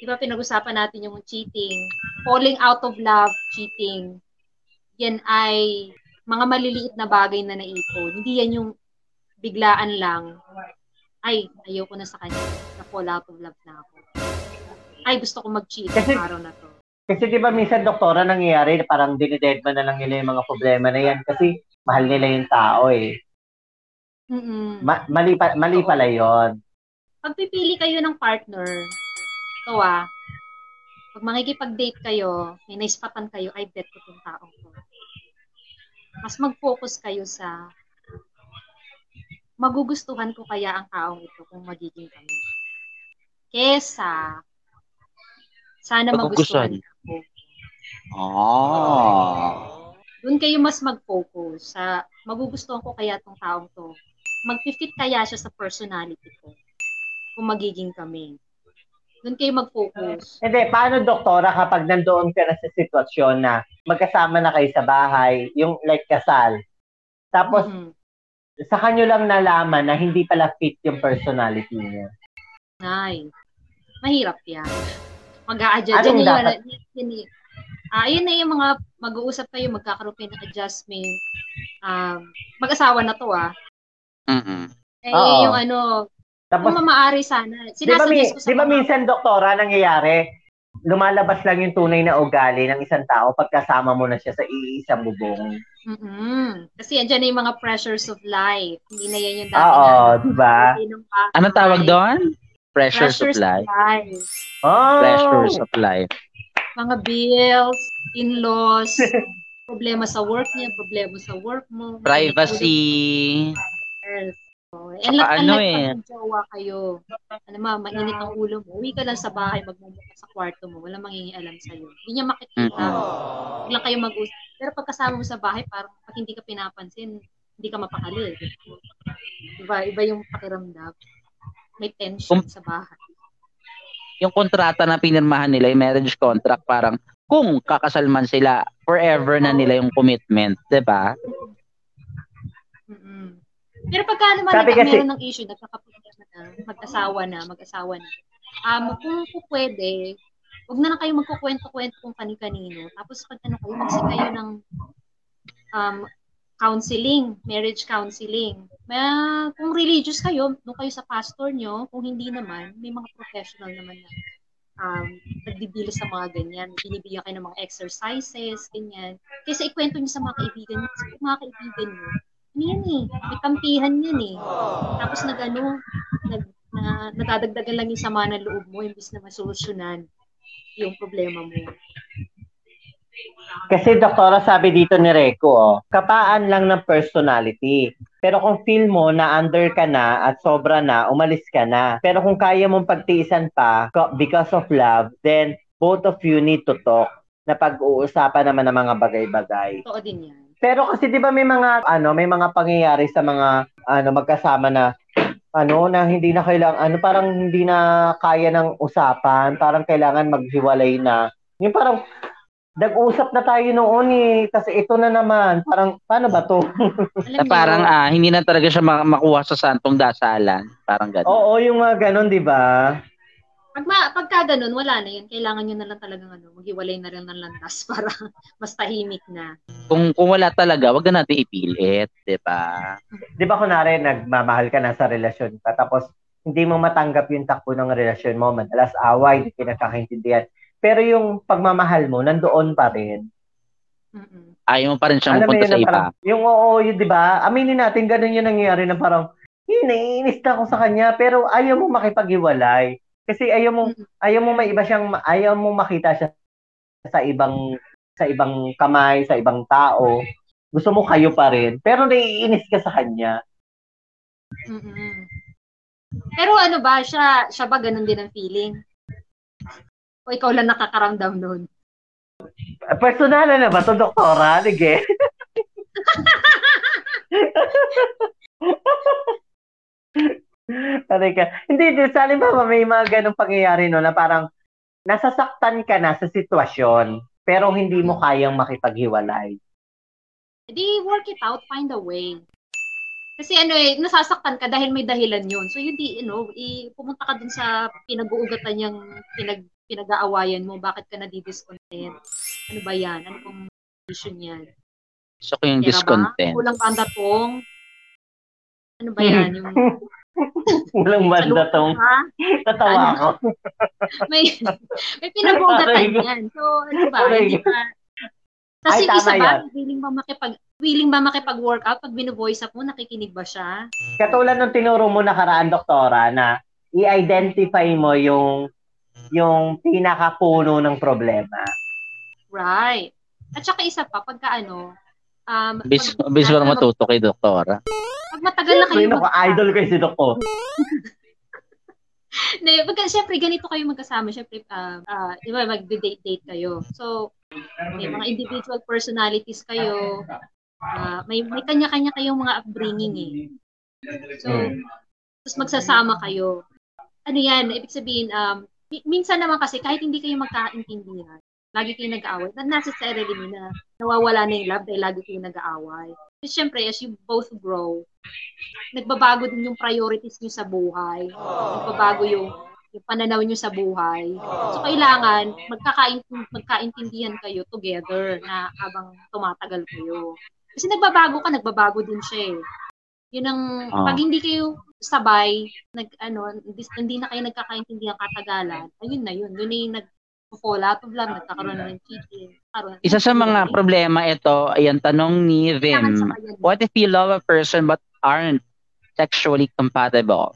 di ba pinag-usapan natin yung cheating, falling out of love, cheating. Yan ay mga maliliit na bagay na naipon. Hindi yan yung biglaan lang. Ay, ayoko na sa kanya. Na fall out of love na ako. Ay, gusto ko mag-cheat kasi, araw na to. Kasi di ba minsan, doktora, nangyayari, parang dinidedman na lang nila yung mga problema na yan kasi mahal nila yung tao eh. Mm-mm. Ma- mali, pa, mali pala yon. Pag pipili kayo ng partner, ito ah, pag makikipag-date kayo, may naispatan kayo, I bet ko itong taong to. Mas mag-focus kayo sa magugustuhan ko kaya ang taong ito kung magiging kami. Kesa, sana magustuhan ako. Oh. Doon kayo mas mag-focus sa magugustuhan ko kaya tong taong to mag-fit kaya siya sa personality ko kung magiging kami. Doon kayo mag-focus. Hindi, paano doktora kapag nandoon ka na sa sitwasyon na magkasama na kayo sa bahay, yung like kasal, tapos mm-hmm. sa kanyo lang nalaman na hindi pala fit yung personality niya. Ay, mahirap yan. Mag-a-adjust. Anong yan, dapat? Yun, yun, Ah, ayun na yung mga mag-uusap kayo, magkakaroon kayo ng adjustment. Um, mag-asawa na to ah. Mm-mm. Eh, Oo. yung ano, Tapos, kung maaari sana. Di ba, mi- di ba minsan, doktora, nangyayari, lumalabas lang yung tunay na ugali ng isang tao pagkasama mo na siya sa iisang bubong. Mm-mm. Kasi andyan na yung mga pressures of life. Hindi na yan yung dati Oo, na. di ba? Anong tawag doon? Pressures, pressures of life. Of life. Oh. Pressures of life. Mga bills, in-laws, *laughs* problema sa work niya, problema sa work mo. Privacy. Yes. Oh, like, ano eh. jowa kayo, ano ma, mainit ang ulo mo, uwi ka lang sa bahay, magmumuka sa kwarto mo, walang mangingialam sa'yo. Hindi niya makikita. Huwag lang kayo mag-usap. Pero pagkasama mo sa bahay, parang pag hindi ka pinapansin, hindi ka mapakali. Diba? Iba yung pakiramdam. May tension sa bahay. Yung kontrata na pinirmahan nila, yung marriage contract, parang kung kakasal man sila, forever na nila yung commitment, 'di ba? Pero pagka naman Sabi kasi, meron ng issue, nagkakaproblema na, mag-asawa na, mag-asawa na, um, kung, kung pwede, huwag na lang kayo magkukwento-kwento kung kani-kanino. Tapos pag ano kayo, magsi kayo ng um, counseling, marriage counseling. May, kung religious kayo, doon kayo sa pastor nyo. Kung hindi naman, may mga professional naman na um, nagdibili sa mga ganyan. Binibigyan kayo ng mga exercises, ganyan. Kasi ikwento nyo sa mga kaibigan nyo. Kasi mga kaibigan nyo, ano yan eh, may kampihan yan eh. Tapos nag ano, nag, na, nadadagdagan lang yung sama ng loob mo imbis na masolusyonan yung problema mo. Kasi doktora sabi dito ni Reco, oh, kapaan lang ng personality. Pero kung feel mo na under ka na at sobra na, umalis ka na. Pero kung kaya mong pagtiisan pa because of love, then both of you need to talk na pag-uusapan naman ng mga bagay-bagay. Totoo din yan. Pero kasi 'di ba may mga ano, may mga pangyayari sa mga ano magkasama na ano na hindi na kailangan ano parang hindi na kaya ng usapan, parang kailangan maghiwalay na. Yung parang nag-usap na tayo noon eh, kasi ito na naman, parang paano ba to? *laughs* na parang ah, hindi na talaga siya makuha sa santong dasalan, parang gano'n. Oo, yung mga gano'n, 'di ba? Pag ma, pagka ganun, wala na yun. Kailangan nyo na lang talagang ano, maghiwalay na rin ng landas *laughs* para mas tahimik na. Kung, kung wala talaga, wag na natin ipilit, di ba? Di ba kunwari, nagmamahal ka na sa relasyon ka, tapos hindi mo matanggap yung takbo ng relasyon mo, madalas away, hindi pinagkakaintindihan. Pero yung pagmamahal mo, nandoon pa rin. Mm-mm. Ayaw mo pa rin siyang mapunta sa iba. Parang, yung oo, yun, di ba? Aminin natin, ganun yung nangyayari na parang, iniinis na ako sa kanya, pero ayaw mo makipaghiwalay. Kasi ayaw mo ayaw mo may iba siyang ayaw mo makita siya sa ibang sa ibang kamay, sa ibang tao. Gusto mo kayo pa rin, pero naiinis ka sa kanya. Mm-hmm. Pero ano ba, siya, siya ba ganun din ang feeling? O ikaw lang nakakaramdam noon? Personal na ba to, doktora? Sige. *laughs* Aray ka. Hindi, di, sa halimbawa may mga ganong pangyayari no na parang nasasaktan ka na sa sitwasyon pero hindi mo kayang makipaghiwalay. Di work it out, find a way. Kasi ano eh, nasasaktan ka dahil may dahilan yun. So yun di, you know, i, pumunta ka dun sa pinag-uugatan niyang pinag, pinag-aawayan mo, bakit ka nadi-discontent? Ano ba yan? Ano pong issue niyan? So yung Pera discontent. Ba? Kulang ba ang datong? Ano ba yan? *laughs* Yung, *laughs* Walang banda tong ha? tatawa ako. *laughs* May, may pinag-uugatan Aray ko. yan. So, ano ba? Hindi ko. ba? Tapos Ay, isa ba, yan. willing ba makipag willing ba makipag-workout pag bino-voice up mo, nakikinig ba siya? Katulad ng tinuro mo nakaraan, doktora, na i-identify mo yung yung pinakapuno ng problema. Right. At saka isa pa, pagka ano, um, Bis, pag, bis ano, mo matuto kay doktora. Pag matagal na kayo ko? Idol ko si Doko. *laughs* Ne, pagka, syempre, ganito kayo magkasama. Syempre, ah, ah, di ba, mag-date-date kayo. So, may mga individual personalities kayo. Ah, may, may kanya-kanya kayong mga upbringing eh. So, Hmm. tapos magsasama kayo. Ano yan, ibig sabihin, um, mi- minsan naman kasi kahit hindi kayo magkaintindihan, lagi kayo nag-aaway, not necessarily na nawawala na yung love dahil lagi kayo nag-aaway. Kasi syempre, as you both grow, nagbabago din yung priorities nyo sa buhay. Nagbabago yung, yung pananaw nyo sa buhay. So, kailangan magkakaint- magkaintindihan kayo together na habang tumatagal kayo. Kasi nagbabago ka, nagbabago din siya eh. Yun ang, Ah. pag hindi kayo sabay, nag, ano, hindi, hindi na kayo nagkakaintindihan katagalan, ayun na yun. Yun na yung nag-fall out of love, nagkakaroon na ng cheating. Isa sa mga problema ito ay ang tanong ni Vim, what if you love a person but aren't sexually compatible?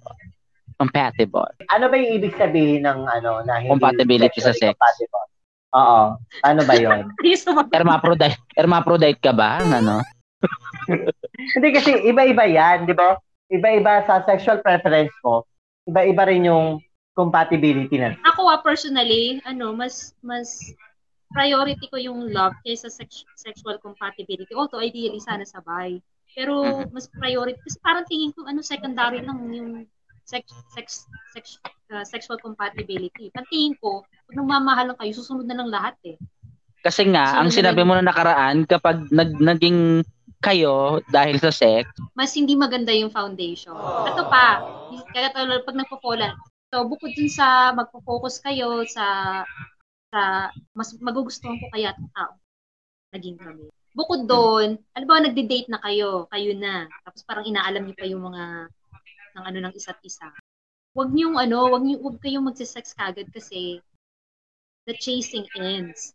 Compatible. Ano ba yung ibig sabihin ng ano na hindi Compatibility sa sex. compatible? Oo. Ano ba yon? *laughs* Hermaphrodite, hermaphrodite ka ba? Ano? *laughs* Hindi kasi iba-iba yan, di ba? Iba-iba sa sexual preference mo. Iba-iba rin yung compatibility na. Ako ah, personally, ano, mas, mas priority ko yung love kaysa sex- sexual compatibility. Although ideally sana sabay. Pero Mhm. mas priority kasi parang tingin ko ano secondary lang yung sex sex sex uh, sexual compatibility. Pantingin ko, pag nagmamahalan kayo, susunod na lang lahat eh. Kasi nga, Sino ang sinabi mo na nakaraan, kapag nag, naging kayo dahil sa sex, Mas hindi maganda yung foundation. Ito pa, kaya tulad pag nagpo-fallan. So bukod dun sa magpo-focus kayo sa sa mas magugustuhan ko kaya itong tao naging kami. Bukod doon, ano ba nagde-date na kayo, kayo na. Tapos parang inaalam niyo pa yung mga ng ano ng isa't isa. Huwag niyo ano, huwag niyo huwag kayong magse-sex kagad kasi the chasing ends.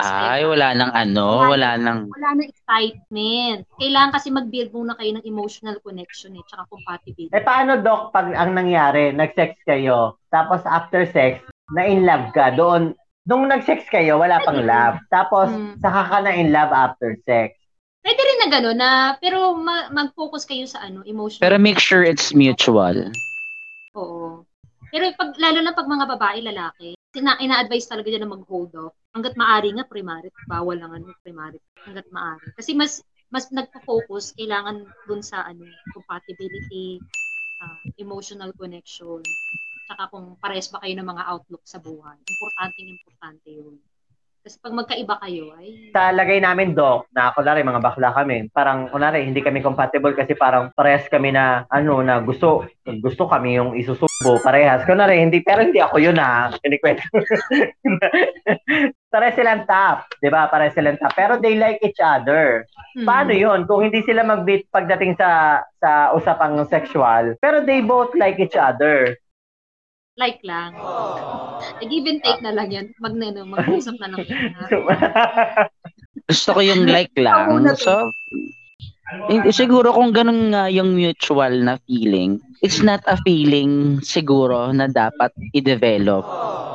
Ay, wala nang ano, wala nang... wala na excitement. Kailangan kasi mag-build muna kayo ng emotional connection eh, tsaka compatibility. Eh paano doc pag ang nangyari, nag-sex kayo, tapos after sex, na in love ka, doon, nung nag-sex kayo, wala pang love. Tapos, Hmm. saka ka na in love after sex. Pwede rin na gano'n na, pero ma- mag-focus kayo sa ano, emotional. Pero make sure it's mutual. Oo. Pero pag, lalo na pag mga babae, lalaki, ina- ina-advise talaga nila na mag-hold off. Hanggat maaari nga, primary. Bawal lang ano, primary. Hanggat maaari. Kasi mas, mas nagpo-focus, kailangan dun sa ano, compatibility, ah, emotional connection, tsaka kung pares ba kayo ng mga outlook sa buhay. Importante, importante yun. Kasi pag magkaiba kayo, ay, Sa lagay namin, Doc, na kunwari, mga bakla kami, parang, kunwari, hindi kami compatible kasi parang parehas kami na, ano, na gusto, gusto kami yung isusubo, parehas. Kunwari, hindi, pero hindi ako yun, ha. Kinikwento. *laughs* parehas silang top, di ba? Parehas silang top. Pero they like each other. hmm, Paano yun? Kung hindi sila mag-beat pagdating sa sa usapang sexual, pero they both like each other. like lang. Eh, give and take na lang yan. Mag, ano, mag-usap na lang. *laughs* Gusto ko yung like lang. So, hindi, siguro kung ganun nga yung mutual na feeling, it's not a feeling siguro na dapat i-develop.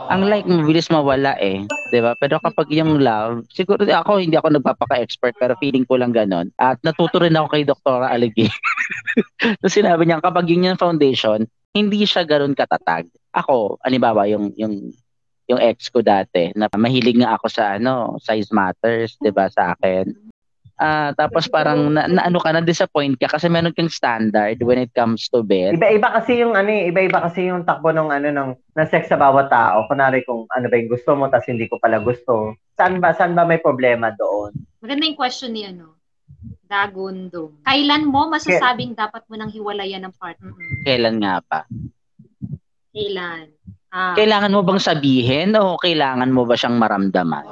Ang like, mabilis mawala eh. 'di ba Pero kapag yung love, siguro ako, hindi ako nagpapaka-expert, pero feeling ko lang ganun. At natuto rin ako kay Dr. Aligi. so sinabi niya, kapag yun yung foundation, hindi siya ganun katatag. Ako, halimbawa, yung, yung yung ex ko dati na mahilig nga ako sa ano size matters 'di ba sa akin Ah, tapos parang na, na ano ka na disappoint ka kasi meron kang standard when it comes to bed. Iba-iba kasi yung ano, eh, iba-iba kasi yung takbo ng ano ng ng sex sa bawat tao. Kunwari kung ano ba yung gusto mo tapos hindi ko pala gusto. Saan ba saan ba may problema doon? Maganda yung question ni ano, Dagundong. Kailan mo masasabing dapat mo nang hiwalayan ng partner? Kailan nga pa? Kailan? Ah, Kailangan mo bang sabihin o kailangan mo ba siyang maramdaman?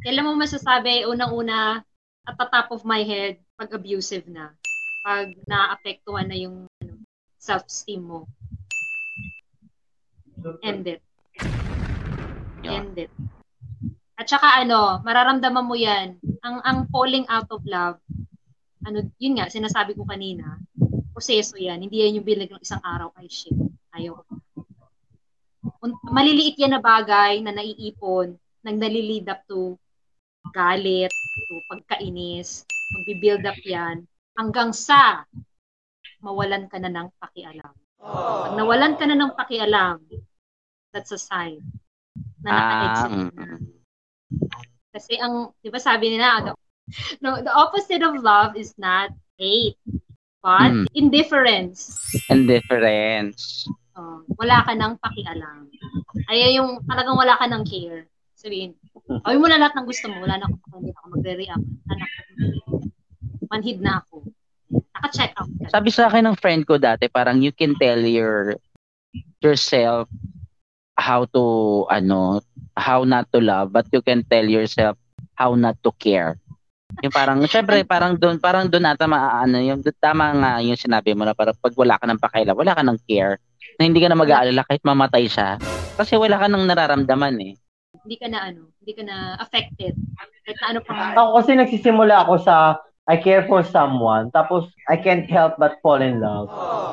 kailan mo masasabi, unang-una, at the top of my head, pag abusive na. Pag naapektuhan na yung ano, self-esteem mo. End it. Yeah. End it. At saka ano, mararamdaman mo yan. Ang ang falling out of love, ano, yun nga, sinasabi ko kanina, proseso yan. Hindi yan yung bilag ng isang araw, ay shit, ayaw ko. Maliliit yan na bagay na naiipon, nang nalilid up to galit, to pagkainis, magbi-build up yan, hanggang sa mawalan ka na ng pakialam. Pag nawalan ka na ng pakialam, that's a sign na naka-exit ka na. Kasi ang, di ba sabi nila, the, no, the opposite of love is not hate, but Mm. indifference. Indifference. Oh, wala ka ng pakialam. Ay yung talagang wala ka ng care. Sabihin, ay mo na lahat ng gusto mo, wala na ako, hindi ako magre-react. Anak, manhid na ako. Naka-check out ka. Sabi sa akin ng friend ko dati, parang you can tell your yourself how to ano, how not to love, but you can tell yourself how not to care. Yung parang, syempre, parang doon, parang doon ata maaano, yung tama nga yung sinabi mo na parang pag wala ka ng pakialam, wala ka ng care, na hindi ka na mag-aalala kahit mamatay siya. Kasi wala ka nang nararamdaman eh. Hindi ka na ano, hindi ka na affected. Kahit na ano pang Ako kasi nagsisimula ako sa I care for someone, tapos I can't help but fall in love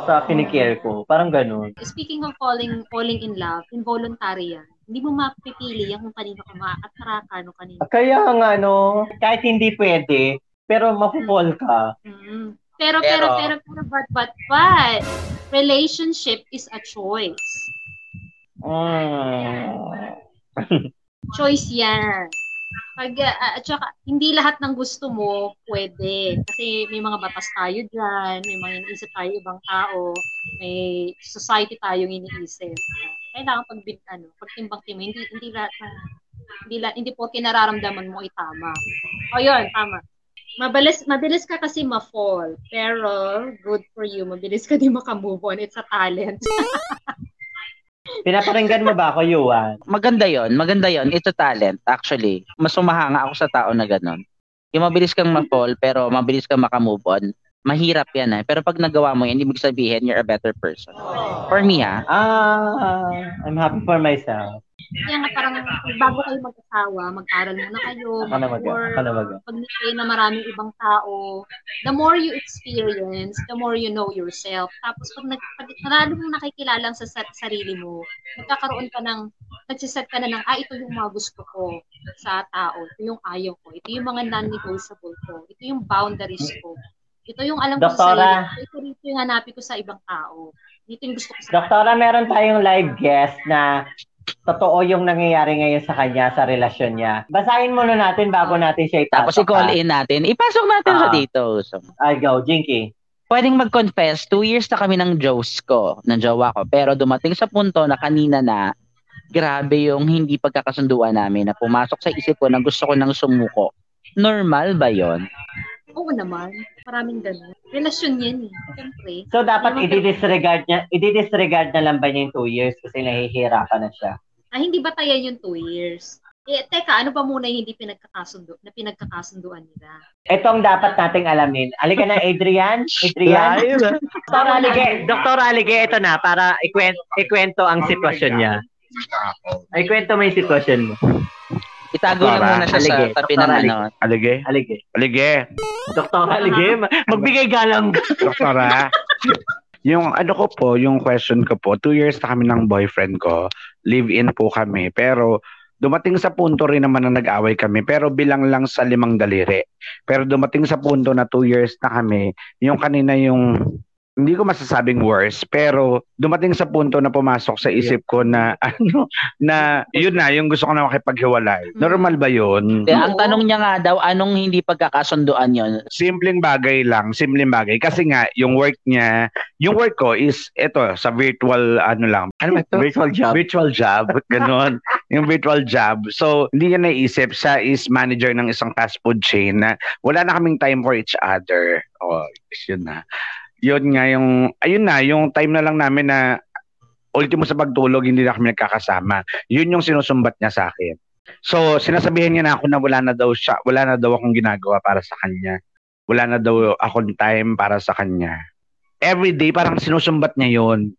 sa kinikare ko. Parang ganun. Speaking of falling falling in love, involuntary yan. Hindi mo mapipili yan kung kanino ka ma-attract, ano kanino. Kaya nga, no, kahit hindi pwede, pero mapupol ka. Mm. Pero, pero, Pero- pero, pero, but, but, but, relationship is a choice. Mm. Choice yan. Pag, ah, at saka, hindi lahat ng gusto mo pwede. Kasi may mga batas tayo dyan, may mga iniisip tayo ibang tao, may society tayong iniisip. Kailangan pag, bin- ano, pagtimbang timbang hindi, hindi lahat ng, hindi, lahat, hindi po kinararamdaman mo ay tama. O yun, tama. Mabilis, mabilis ka kasi ma-fall. Pero, good for you. Mabilis ka din makamove on. It's a talent. *laughs* Pinaparinggan mo ba ako, Yuan? Maganda yon maganda yon It's a talent, actually. Mas umahanga ako sa tao na ganun. Yung mabilis kang ma-fall, pero mabilis kang makamove on. Mahirap yan eh. Pero pag nagawa mo yan, ibig sabihin, you're a better person. For me ha, Ah, I'm happy for myself. Kaya nga parang bago kayo mag-asawa, mag-aral muna kayo, Ako na mag mag-work, ako na mag pag na maraming ibang tao, the more you experience, the more you know yourself. Tapos pag, nag, pag lalo mong nakikilala sa sa- sarili mo, nagkakaroon ka ng, nagsiset ka na ng, ah, ito yung mga gusto ko sa tao, ito yung ayaw ko, ito yung mga non-negotiable ko, ito yung boundaries ko, ito yung alam ko sa Doktora. ko, ito rin yung hanapin ko sa ibang tao. Dito yung gusto ko sa Doktora, meron tayong live guest na totoo yung nangyayari ngayon sa kanya, sa relasyon niya. Basahin muna natin bago natin siya ipasok. tapos i-call in natin. Ipasok natin siya Ah. dito. So, Ay, go, Jinky. pwedeng mag-confess, two years na kami ng Joes ko, ng jowa ko. Pero dumating sa punto na kanina na, grabe yung hindi pagkakasunduan namin na pumasok sa isip ko na gusto ko nang sumuko. Normal ba yon? Oo naman. Maraming ganun. Relasyon yan eh. Siyempre. So, dapat i-disregard niya, i-disregard na lang ba niya yung two years kasi nahihirapan na siya. Ah, hindi ba tayo yung two years? Eh, teka, ano pa muna yung hindi pinagkakasundo, na pinagkakasunduan nila? Ito ang dapat nating alamin. Alika na, Adrian. Adrian. Dr. Alige, Dr. Alige, ito na, para ikwento, ikwento ang sitwasyon niya. Ay, kwento mo yung sitwasyon mo. Itago lang Doktora, muna siya sa alige. tabi ng Doktora, ano. Alige? Alige. Alige? Dr. Alige, ma- magbigay galang. Doktora? yung ano ko po, yung question ko po, two years na kami ng boyfriend ko, live-in po kami, pero dumating sa punto rin naman na nag-away kami, pero bilang lang sa limang daliri. Pero dumating sa punto na two years na kami, yung kanina yung hindi ko masasabing worse, pero dumating sa punto na pumasok sa isip ko na *laughs* ano na yun na yung gusto ko na makipaghiwalay. Mm. Normal ba yun? Hindi, ang tanong niya nga daw, anong hindi pagkakasunduan yon? Simpleng bagay lang, simpleng bagay kasi nga yung work niya, yung work ko is ito sa virtual ano lang. Ano ba ito? Virtual job. Virtual job, *laughs* ganun. yung virtual job. So, hindi niya naisip, siya is manager ng isang fast food chain na wala na kaming time for each other. Oh, yun na. Yun nga yung, ayun na, yung time na lang namin na ultimo sa pagtulog, hindi na kami nagkakasama. Yun yung sinusumbat niya sa akin. So, sinasabihan niya na ako na wala na daw siya, wala na daw akong ginagawa para sa kanya. Wala na daw akong time para sa kanya. Every day, parang sinusumbat niya yun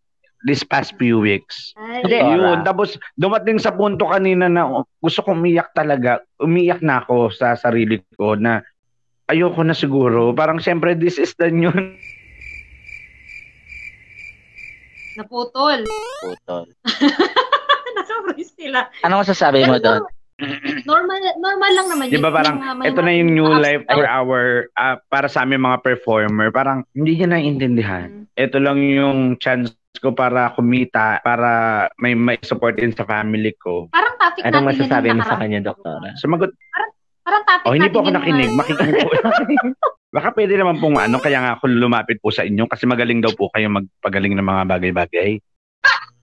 this past few weeks. Ay, Hindi, Yun. Tapos, dumating sa punto kanina na gusto kong umiyak talaga. Umiyak na ako sa sarili ko na ayoko na siguro. Parang siyempre, this is the new... naputol. Putol. *laughs* Naka-freeze sila. Ano masasabi mo doon? normal normal lang naman Di ba yun. parang, Yung, uh, ito na yung new life for our, ah, para sa aming mga performer. Parang, hindi niya naiintindihan. Mm. Ito lang yung chance ko para kumita, para may may support din sa family ko. Parang topic Anong natin masasabi mo sa kanya, Doktora? Sumagot, Parang topic oh, hindi po ako nakinig. Makikinig po. *laughs* *laughs* Baka pwede naman pong ano, kaya nga ako lumapit po sa inyo kasi magaling daw po kayo magpagaling ng mga bagay-bagay. *laughs*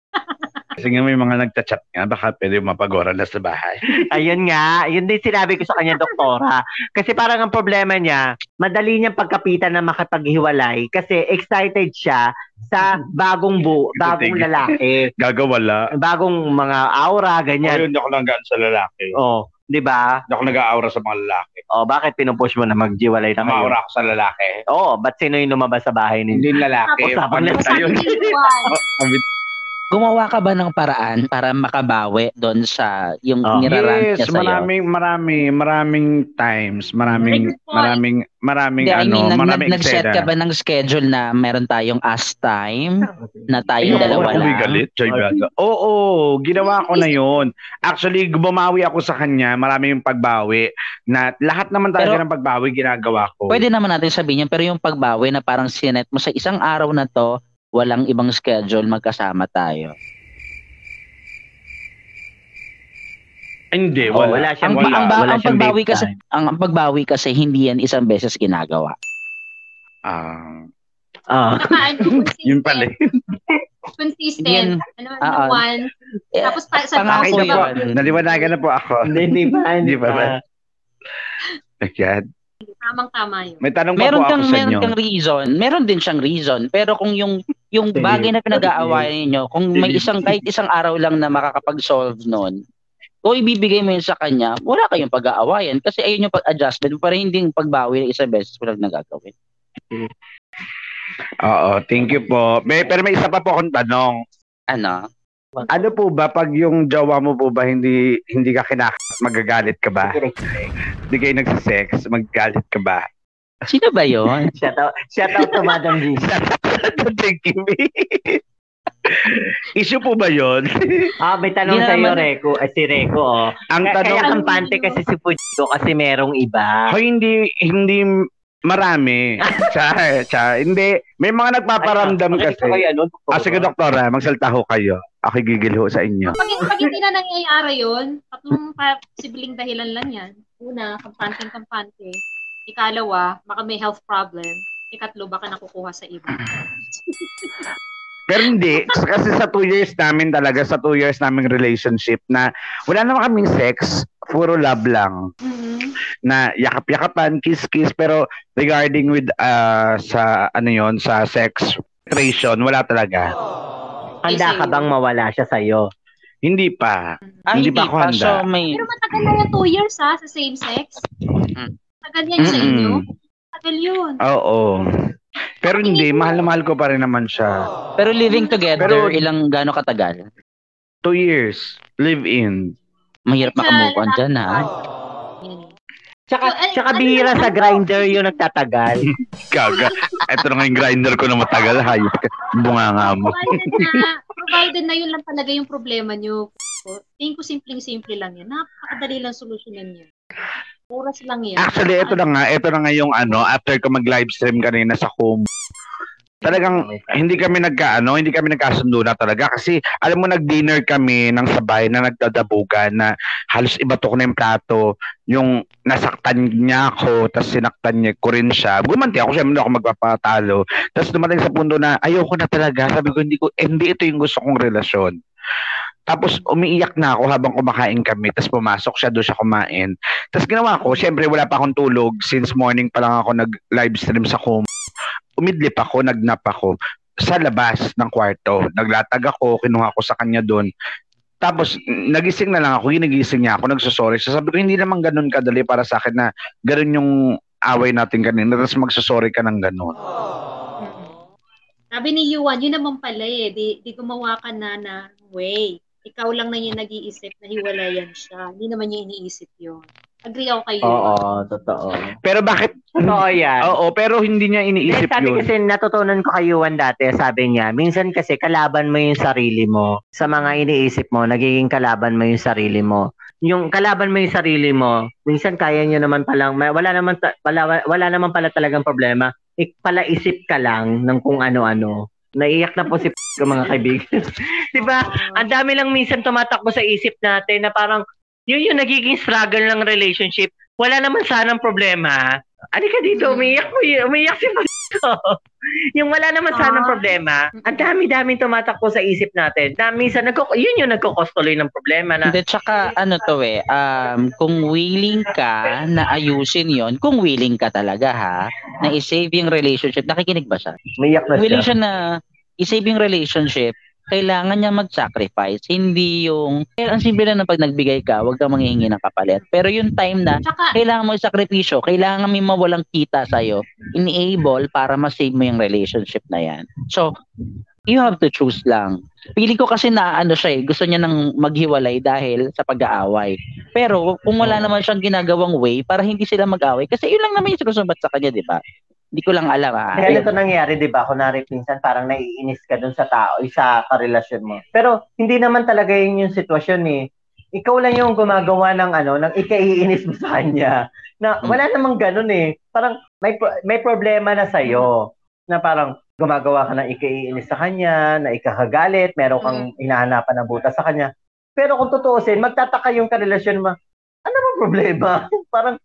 Kasi nga may mga nagchat nga, baka pwede mapag-oral na sa bahay. *laughs* Ayun nga, yun din sinabi ko sa kanya, doktora. Kasi parang ang problema niya, madali niyang pagkapitan na makapaghiwalay kasi excited siya sa bagong bu bagong lalaki. *laughs* Gagawala. Bagong mga aura, ganyan. Ayun, ako nanggaan sa lalaki. Oh, 'di ba? Hindi ako nag-aura sa mga lalaki. Oh, bakit pinupush mo na magjiwalay na kayo? Namaura ako sa lalaki. Oo, ba't sino yung lumabas sa bahay ninyo? Hindi lalaki. Tapos Pamit sabi tayo. Gumawa ka ba ng paraan para makabawi doon sa yung Oh. nirarant Yes, niya sa'yo? maraming, maraming, maraming times, maraming, maraming, maraming, Hindi, I ano, mean, nag, nag, maraming nag-set ka ba ng schedule na meron tayong as time na tayong Ayun, dalawa lang? galit, Joy Braga. Oo, ginawa ko na yon. Actually, bumawi ako sa kanya, marami yung pagbawi, na lahat naman talaga Pero- ng pagbawi ginagawa ko. Pwede naman natin sabihin yan, pero yung pagbawi na parang sinet mo sa isang araw na to, walang ibang schedule, magkasama tayo. Hindi, Oh, wala. wala siyang Ang, wala. ang, ba- wala ang siyang pagbawi kasi, ang, ang pagbawi kasi hindi yan isang beses ginagawa. Ah, Ah. saka ano, *laughs* consistent. yun pala. Consistent. Yan. Ano, Ah, ano, ah. one. Eh, Tapos pa, sa pangako yun. Naliwanagan na po ako. Hindi. Hindi Hindi pa pa. ba? Ayan. Tamang-tama yun. May tanong meron po kang ako sa meron inyo. kang reason, meron din siyang reason, pero kung yung yung bagay na pinag-aawayan niyo, kung may isang kahit isang araw lang na makakapag-solve noon, kung ibibigay mo yun sa kanya, wala kayong pag-aawayan kasi ayun yung pag-adjustment para hindi yung pagbawi ng isang beses walang nagagawin. Oo, thank you po. May, pero may isa pa po akong tanong. Ano? Ano po ba pag yung jowa mo po ba hindi hindi ka kinakat, magagalit ka ba? Hindi kayo nagsisex, magagalit ka ba? Sino ba yon? *laughs* Shout out, shout out to Madam G. Thank you. Issue po ba yon? *laughs* Ah, may tanong sa iyo, Reko. Ay, si Reko, oh. Ang Kaya, kaya tanong, kampante kasi si Fujito kasi merong iba. Hoy, hindi hindi marami. Cha, cha, hindi. May mga nagpaparamdam kasi. ano, Ah, sige, doktora, magsalta ho kayo. Ako gigil ho sa inyo. Pag, pag hindi na nangyayari yun, tatlong posibleng dahilan lang yan. Una, kampante-kampante. Ikalawa, baka may health problem. Ikatlo, baka nakukuha sa iba. *laughs* Pero hindi, kasi sa two years namin talaga, sa two years naming relationship na wala naman kaming sex, puro love lang. Mhm. Na yakap-yakapan, kiss-kiss, pero regarding with uh, sa ano yon sa sex ration, wala talaga. Handa ka bang mawala siya sa'yo? Hindi pa. Ah, Hindi hindi, pa ako handa. So, may... Pero matagal na yan, two years ha, sa same sex. Mm. Tagal yan sa Mm-mm. inyo. Tagal yun. Oo. Pero hindi, mahal na mahal ko pa rin naman siya. Pero living together, Pero- ilang gaano katagal? Two years, live-in. Mahirap Sa makamove on dyan, ha? Yun. Tsaka, So, ay, tsaka ano bihira sa grinder yung nagtatagal. *laughs* Gaga. Ito na nga yung grinder ko na matagal. Hayop ka. Bunga nga mo. Provided na, provided na yun lang talaga yung problema nyo. Tingin ko simpleng-simple lang yan. Napakadali lang solusyonan yan. Oras lang yan. Actually, ito na nga. Ito na nga yung ano, after ko mag-live stream kanina sa home. Talagang hindi kami nagkaano, hindi kami nagkasundo na talaga kasi alam mo nag-dinner kami ng sabay na nagdadabugan na halos ibato ko na yung plato, yung nasaktan niya ako, tapos sinaktan niya ko rin siya. Gumanti ako, syempre ako magpapatalo. Tapos dumating sa punto na ayoko na talaga. Sabi ko hindi ko eh, hindi ito yung gusto kong relasyon. Tapos umiiyak na ako habang kumakain kami. Tapos pumasok siya, doon siya kumain. Tapos ginawa ko, syempre wala pa akong tulog. Since morning pa lang ako nag-live stream sa home umidlip ako, nagnap ako sa labas ng kwarto. Naglatag ako, kinuha ko sa kanya doon. Tapos, nagising na lang ako, ginigising niya ako, nagsusorry. So, sabi ko, hindi naman ganun kadali para sa akin na ganun yung away natin kanina. Tapos magsusorry ka ng ganun. Sabi ni Yuan, yun naman pala eh. Di, di gumawa ka na na way. Ikaw lang na yung nag-iisip na hiwalayan siya. Hindi naman niya iniisip yun. Agree ako kayo. Oo, totoo. Pero bakit? Totoo yan. Oo, pero hindi niya iniisip sabi yun. kasi natutunan ko kay Yuan dati, sabi niya, minsan kasi kalaban mo yung sarili mo. Sa mga iniisip mo, nagiging kalaban mo yung sarili mo. Yung kalaban mo yung sarili mo, minsan kaya niyo naman palang, may- wala naman, wala, wala naman pala talagang problema. Ik, pala isip ka lang ng kung ano-ano. Naiyak na po si *laughs* ko mga kaibigan. *laughs* 'Di ba? Ang dami lang minsan tumatakbo sa isip natin na parang yun yung nagiging struggle ng relationship. Wala naman sanang problema. Ano ka dito? Umiyak mo yun. Umiyak si ko. *laughs* yung wala naman sanang Ah. problema. Ang dami-daming tumatakbo sa isip natin. Na minsan, nagko, yun yung nagkokostuloy ng problema na Hindi, tsaka ano to eh, um, kung willing ka na ayusin yon kung willing ka talaga ha, na i-save yung relationship, nakikinig ba siya? umiyak na willing siya. siya na i-save yung relationship, kailangan niya mag-sacrifice. Hindi yung, eh, ang simple lang na pag nagbigay ka, huwag kang manghihingi ng kapalit. Pero yung time na, Tsaka, kailangan mo sakripisyo, kailangan may mawalang kita sa'yo, enable para ma-save mo yung relationship na yan. So, you have to choose lang. Pili ko kasi na ano siya eh, gusto niya nang maghiwalay dahil sa pag-aaway. Pero kung wala naman siyang ginagawang way para hindi sila mag-away, kasi yun lang naman yung sinusumbat sa kanya, di ba? Hindi ko lang alam ha. Kaya ito nangyari, di ba? Kunwari, minsan parang naiinis ka dun sa tao, sa karelasyon mo. Pero, hindi naman talaga yun yung sitwasyon eh. Ikaw lang yung gumagawa ng ano, ng ikaiinis mo sa kanya. Na wala namang ganun eh. Parang may pro- may problema na sa'yo. Na parang gumagawa ka ng ikaiinis sa kanya, na ikakagalit, meron kang hinahanapan ng butas sa kanya. Pero kung tutuusin, magtataka yung karelasyon mo, ano bang problema? *laughs* parang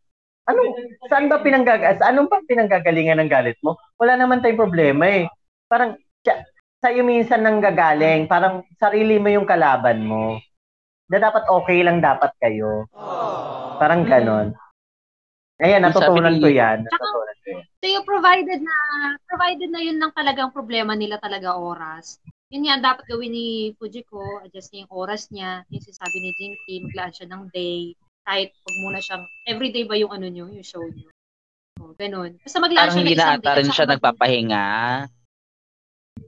Anong, saan ba pinanggaga, sa anong ba pinanggagalingan ng galit mo? Wala naman tayong problema eh. Parang, siya, sa'yo minsan nang gagaling, parang sarili mo yung kalaban mo. Na dapat okay lang dapat kayo. Parang ganon. Ayan, natutunan ko yan. Natutunan ko yan. so yung provided na, provided na yun lang talagang problema nila talaga oras. Yun nga, dapat gawin ni Fujiko, adjust niya yung oras niya. Yung sinasabi ni Jinky, maglaan siya ng day. Kahit pag muna siyang, everyday ba yung ano nyo, yung show nyo. O, ganun. Basta maglaan siya ng hindi na day. ata rin siya mag- nagpapahinga.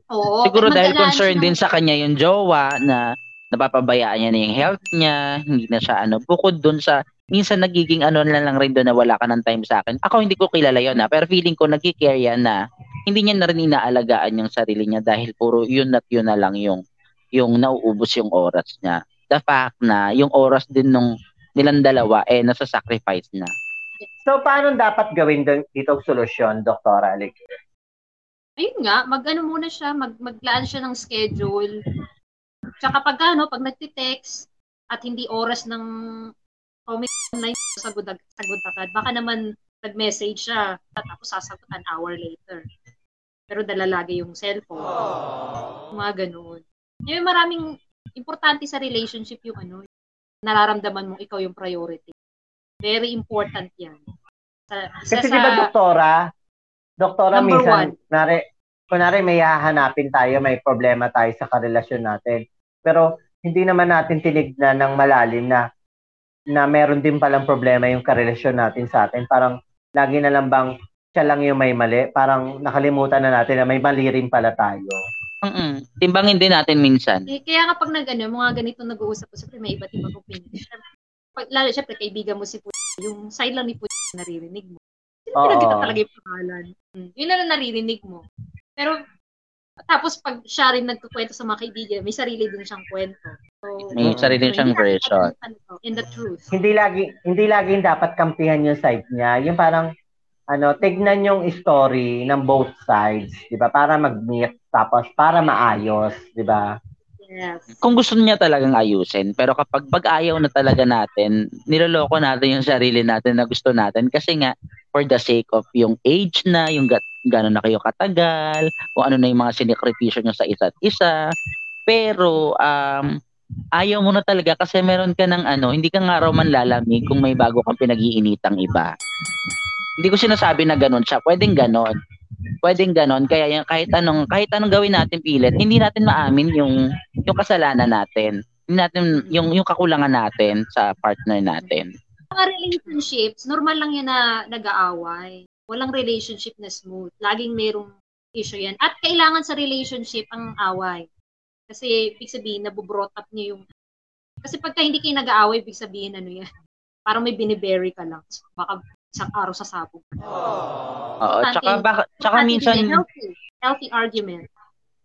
Oo. Siguro dahil concerned din ng- sa kanya yung jowa na napapabayaan niya na yung health niya, hindi na siya ano. Bukod dun sa, minsan nagiging ano na lang rin doon na wala ka ng time sa akin. Ako hindi ko kilala yun na, pero feeling ko nagkikare yan na hindi niya na rin inaalagaan yung sarili niya dahil puro yun at yun na lang yung yung nauubos yung oras niya. The fact na yung oras din nung nilang dalawa eh nasa sacrifice na. So, paano dapat gawin dun- dito ang solusyon, Dr. Alex? ayun nga, mag-ano muna siya, mag maglaan siya ng schedule. Tsaka pag ano, pag nagti-text at hindi oras ng comment online, sagot, ag- sagot agad. Baka naman nag-message siya, tapos sasagot an hour later. Pero dala lagi yung cellphone. Mga ganun. Yung maraming importante sa relationship yung ano, nararamdaman mong ikaw yung priority. Very important yan. Sa, isa Kasi sa, di ba, doktora, doktora, minsan, kunwari, kunwari may hahanapin tayo, may problema tayo sa karelasyon natin. Pero hindi naman natin tinignan ng malalim na na meron din palang problema yung karelasyon natin sa atin. Parang lagi na lang bang siya lang yung may mali. Parang nakalimutan na natin na may mali rin pala tayo. Mm-mm. Timbangin din natin minsan. Eh, kaya nga pag nag, ano, mga ganito nag-uusap ko, siyempre may iba't ibang opinion. Pag, lalo siyempre kaibigan mo si Puy, yung side lang ni Puy naririnig mo. Sino pinagkita talaga yung pangalan? Hmm. Yun lang ang naririnig mo. Pero, tapos pag siya rin nagkukwento sa mga kaibigan, may sarili din siyang kwento. So, May sarili so, siyang hindi version. ano, In the truth. Hindi lagi hindi laging dapat kampihan yung side niya. Yung parang ano, tignan yung story ng both sides, 'di ba? Para mag-meet tapos para maayos, 'di ba? Yes. Kung gusto niya talagang ayusin, pero kapag pag-ayaw na talaga natin, niloloko natin yung sarili natin na gusto natin kasi nga for the sake of yung age na, yung ga- gano'n na kayo katagal, kung ano na yung mga sinikripisyo nyo sa isa't isa. Pero um, ayaw mo na talaga kasi meron ka ng ano, hindi ka nga raw man lalamig kung may bago kang pinag-iinitang iba. Hindi ko sinasabi na ganun siya. Pwedeng ganon. Pwedeng ganon. Kaya yung kahit anong kahit anong gawin natin pilit, hindi natin maamin yung yung kasalanan natin. Hindi natin yung yung kakulangan natin sa partner natin. Mga relationships, normal lang yan na nag-aaway. Walang relationship na smooth. Laging merong issue yan. At kailangan sa relationship ang away. Kasi ibig sabihin, nabubrot up niyo yung... Kasi pagka hindi kayo nag-aaway, ibig sabihin, ano yan, parang may binibury ka lang. Baka isang araw sa sabog. Oo, tsaka baka, tsaka minsan healthy, healthy argument.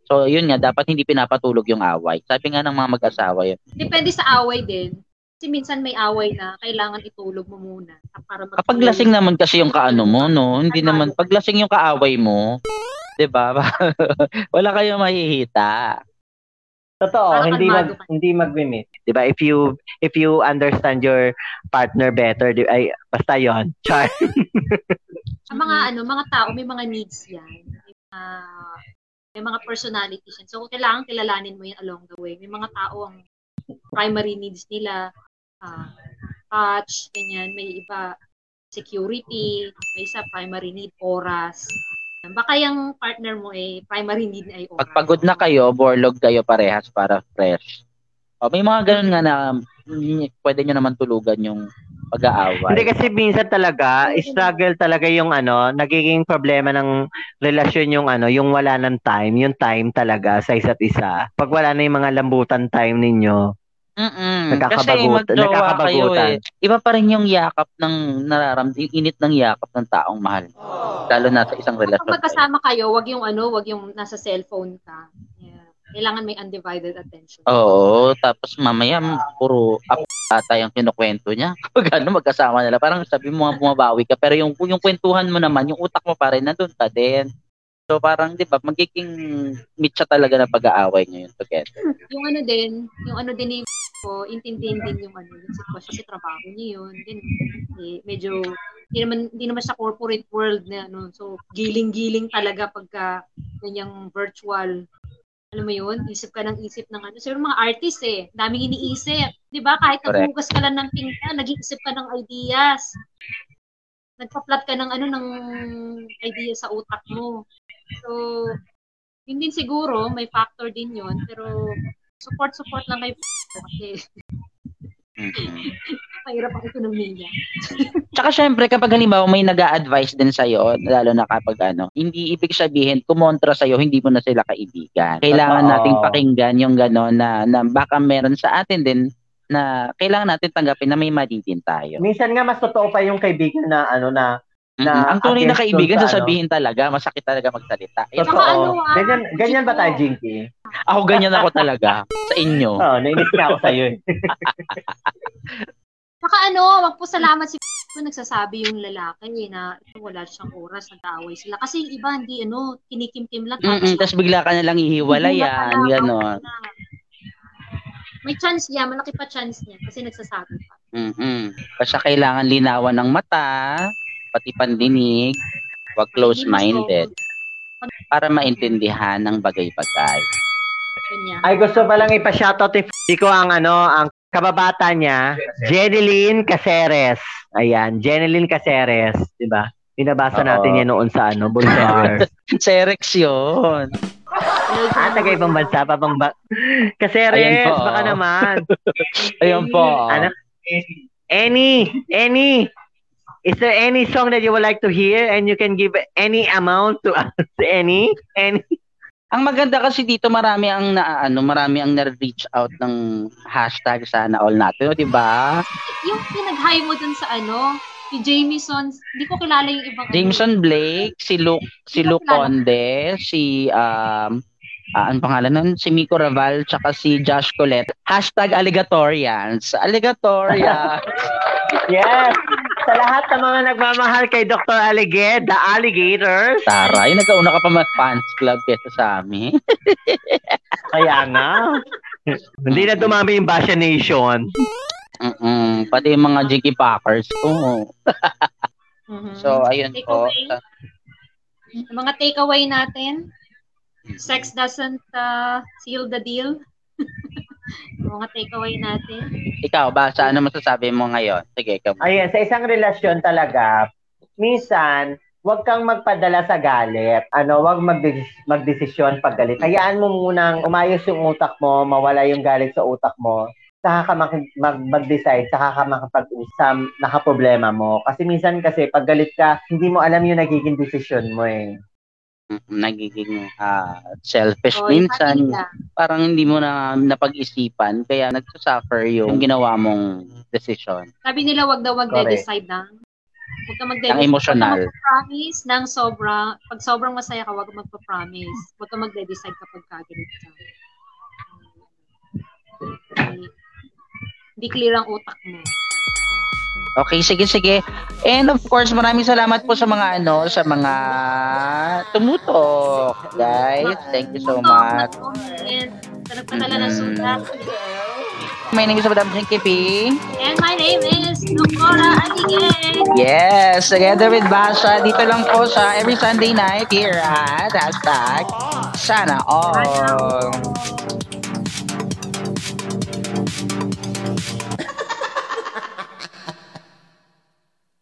so yun nga dapat hindi pinapatulog yung away. Sabi nga ng mga mag-asawa yun. Depende sa away din. Kasi minsan may away na kailangan itulog mo muna para mag- Kapag lasing naman kasi yung kaano mo, no? Hindi naman pag lasing yung kaaway mo, 'di ba? *laughs* Wala kayong mahihita. Totoo, Parang hindi mag ka. hindi mag-meet. 'Di ba? If you if you understand your partner better, di, ay basta 'yon. Char. Sa mga ano, mga tao may mga needs 'yan. May mga, may mga personalities yan. So kailangan kilalanin mo 'yan along the way. May mga tao ang primary needs nila ah, touch, ganyan, may iba security, may isa primary need oras. Baka yung partner mo eh primary need ay oras. Pag pagod na kayo, borlog kayo parehas para fresh. O, may mga ganun nga na mm, pwede nyo naman tulugan yung pag-aaway. Hindi kasi minsan talaga, struggle talaga yung ano, nagiging problema ng relasyon yung ano, yung wala ng time, yung time talaga sa isa't isa. Pag wala na yung mga lambutan time ninyo, Mm-mm. Kasi Nagkakabagut- magjowa kayo eh. Iba pa rin yung yakap ng nararamdaman, yung init ng yakap ng taong mahal. Lalo na sa isang Kapag relasyon. magkasama kayo, wag yung ano, wag yung nasa cellphone ka. Yeah. Kailangan may undivided attention. Oo, tapos mamaya puro up ata yung kinukwento niya. *laughs* Kapag ano, magkasama nila, parang sabi mo nga bumabawi ka, pero yung, yung kwentuhan mo naman, yung utak mo pa rin, nandun pa din. So parang, di ba, magiging meet siya talaga na pag-aaway niyo yun together. Yung ano din, yung ano din ni ko, intindihin din yung ano, yung sitwasyon sa trabaho niya yun. Din, eh, medyo, hindi naman, hindi naman sa corporate world na ano, so giling-giling talaga pagka ganyang virtual alam mo yun, isip ka ng isip ng ano. So, yung mga artist eh, daming iniisip. Di ba? Kahit naghugas ka lang ng tinta, nag-iisip ka ng ideas. Nagpa-plot ka ng ano, ng idea sa utak mo. So, yun din siguro, may factor din yun. Pero, support-support lang kay kasi Mhm. mahirap ang ekonomiya. Tsaka syempre, kapag halimbawa may nag advise din sa'yo, lalo na kapag ano, hindi ibig sabihin, kumontra sa'yo, hindi mo na sila kaibigan. Kailangan Totoo. nating pakinggan yung gano'n na, na baka meron sa atin din na kailangan natin tanggapin na may mali din tayo. minsan nga mas totoo pa yung kaibigan na ano na Na Ang tunay na kaibigan, ano. sasabihin talaga, masakit talaga magsalita. Eh, totoo. Ano, ah, ganyan ganyan ba tayo? Jinky? ako ganyan ako talaga sa inyo. Oo, *laughs* oh, nainis na ako sa iyo. Eh. *laughs* Saka ano, magpasalamat si *laughs* kung nagsasabi yung lalaki eh, na ito wala siyang oras, nag-aaway sila. Kasi yung iba, hindi ano, kinikimkim lang. Mm-mm, tapos bigla ka na lang ihiwalayan, Bigla ka na, gano'n. May chance niya, malaki pa chance niya kasi nagsasabi pa. Mm-mm. Basta kailangan linawan ng mata, pati pandinig, wag close-minded, para maintindihan ng bagay-bagay. Ay gusto pa lang ipa-shoutout ko ang ano, ang kababata niya, Jeneline Caceres. Ayan, Jeneline Caceres, 'di ba? Binabasa Oo. natin yan noon sa ano, *laughs* Bulgar. Serex yun. ah, taga ibang bansa pa bang ba? Caceres, Ayan po. baka naman. Ayun po. Ano? Any, any. Is there any song that you would like to hear and you can give any amount to us? *laughs* Any? Any? Ang maganda kasi dito marami ang na ano, marami ang na-reach out ng hashtag sana all natin, 'di ba? Yung pinag-high mo dun sa ano, si Jameson, hindi ko kilala yung ibang Jameson Blake, si Luke, si Luke Conde, si um ah, ang pangalan nun? Si Miko Raval, tsaka si Josh Colette. Hashtag Alligatorians. Alligatorians. *laughs* Yes. Sa lahat ng mga nagmamahal kay Dr. Alligator, the alligators. Taray, nagkauna ka pa mag-fans club kesa sa amin. *laughs* Kaya nga. Hindi na dumami yung Basha Nation. Mm-mm. Pati yung mga Jiggy Packers. Oo. Mhm. So, ayun po. Yung mga takeaway natin, sex doesn't uh, seal the deal. *laughs* yung mga takeaway natin. Ikaw ba, sa ano masasabi mo ngayon? Sige, ikaw. Ayan, sa isang relasyon talaga, minsan, huwag kang magpadala sa galit. Ano, huwag magdes- magdesisyon pag galit. Hayaan mo munang umayos yung utak mo, mawala yung galit sa utak mo. Saka ka mag- mag- mag-decide, saka ka makapag-usap, nakaproblema mo. Kasi minsan kasi, pag galit ka, hindi mo alam yung nagiging desisyon mo eh. Nagiging ah, selfish O, yung minsan. Parang hindi mo na napag-isipan. Kaya nagsasuffer yung ginawa mong decision. sabi nila wag daw wag decide ng Huwag ka mag Ang emotional. Huwag ka magpa-promise ng sobrang, pag sobrang masaya ka, huwag ka magpa-promise. Huwag ka mag-decide kapag kagalit ka. Hindi, hindi clear ang utak mo. Okay, sige, sige. And of course, maraming salamat po sa mga ano, sa mga tumutok, guys. Thank you so much. Mm. Nagpadala ng sulat. My name is Madam Jinkipi. And my name is Lucora Adige. Yes, together with Basha, dito lang po sa every Sunday night here at Hashtag Sana All. Sana All.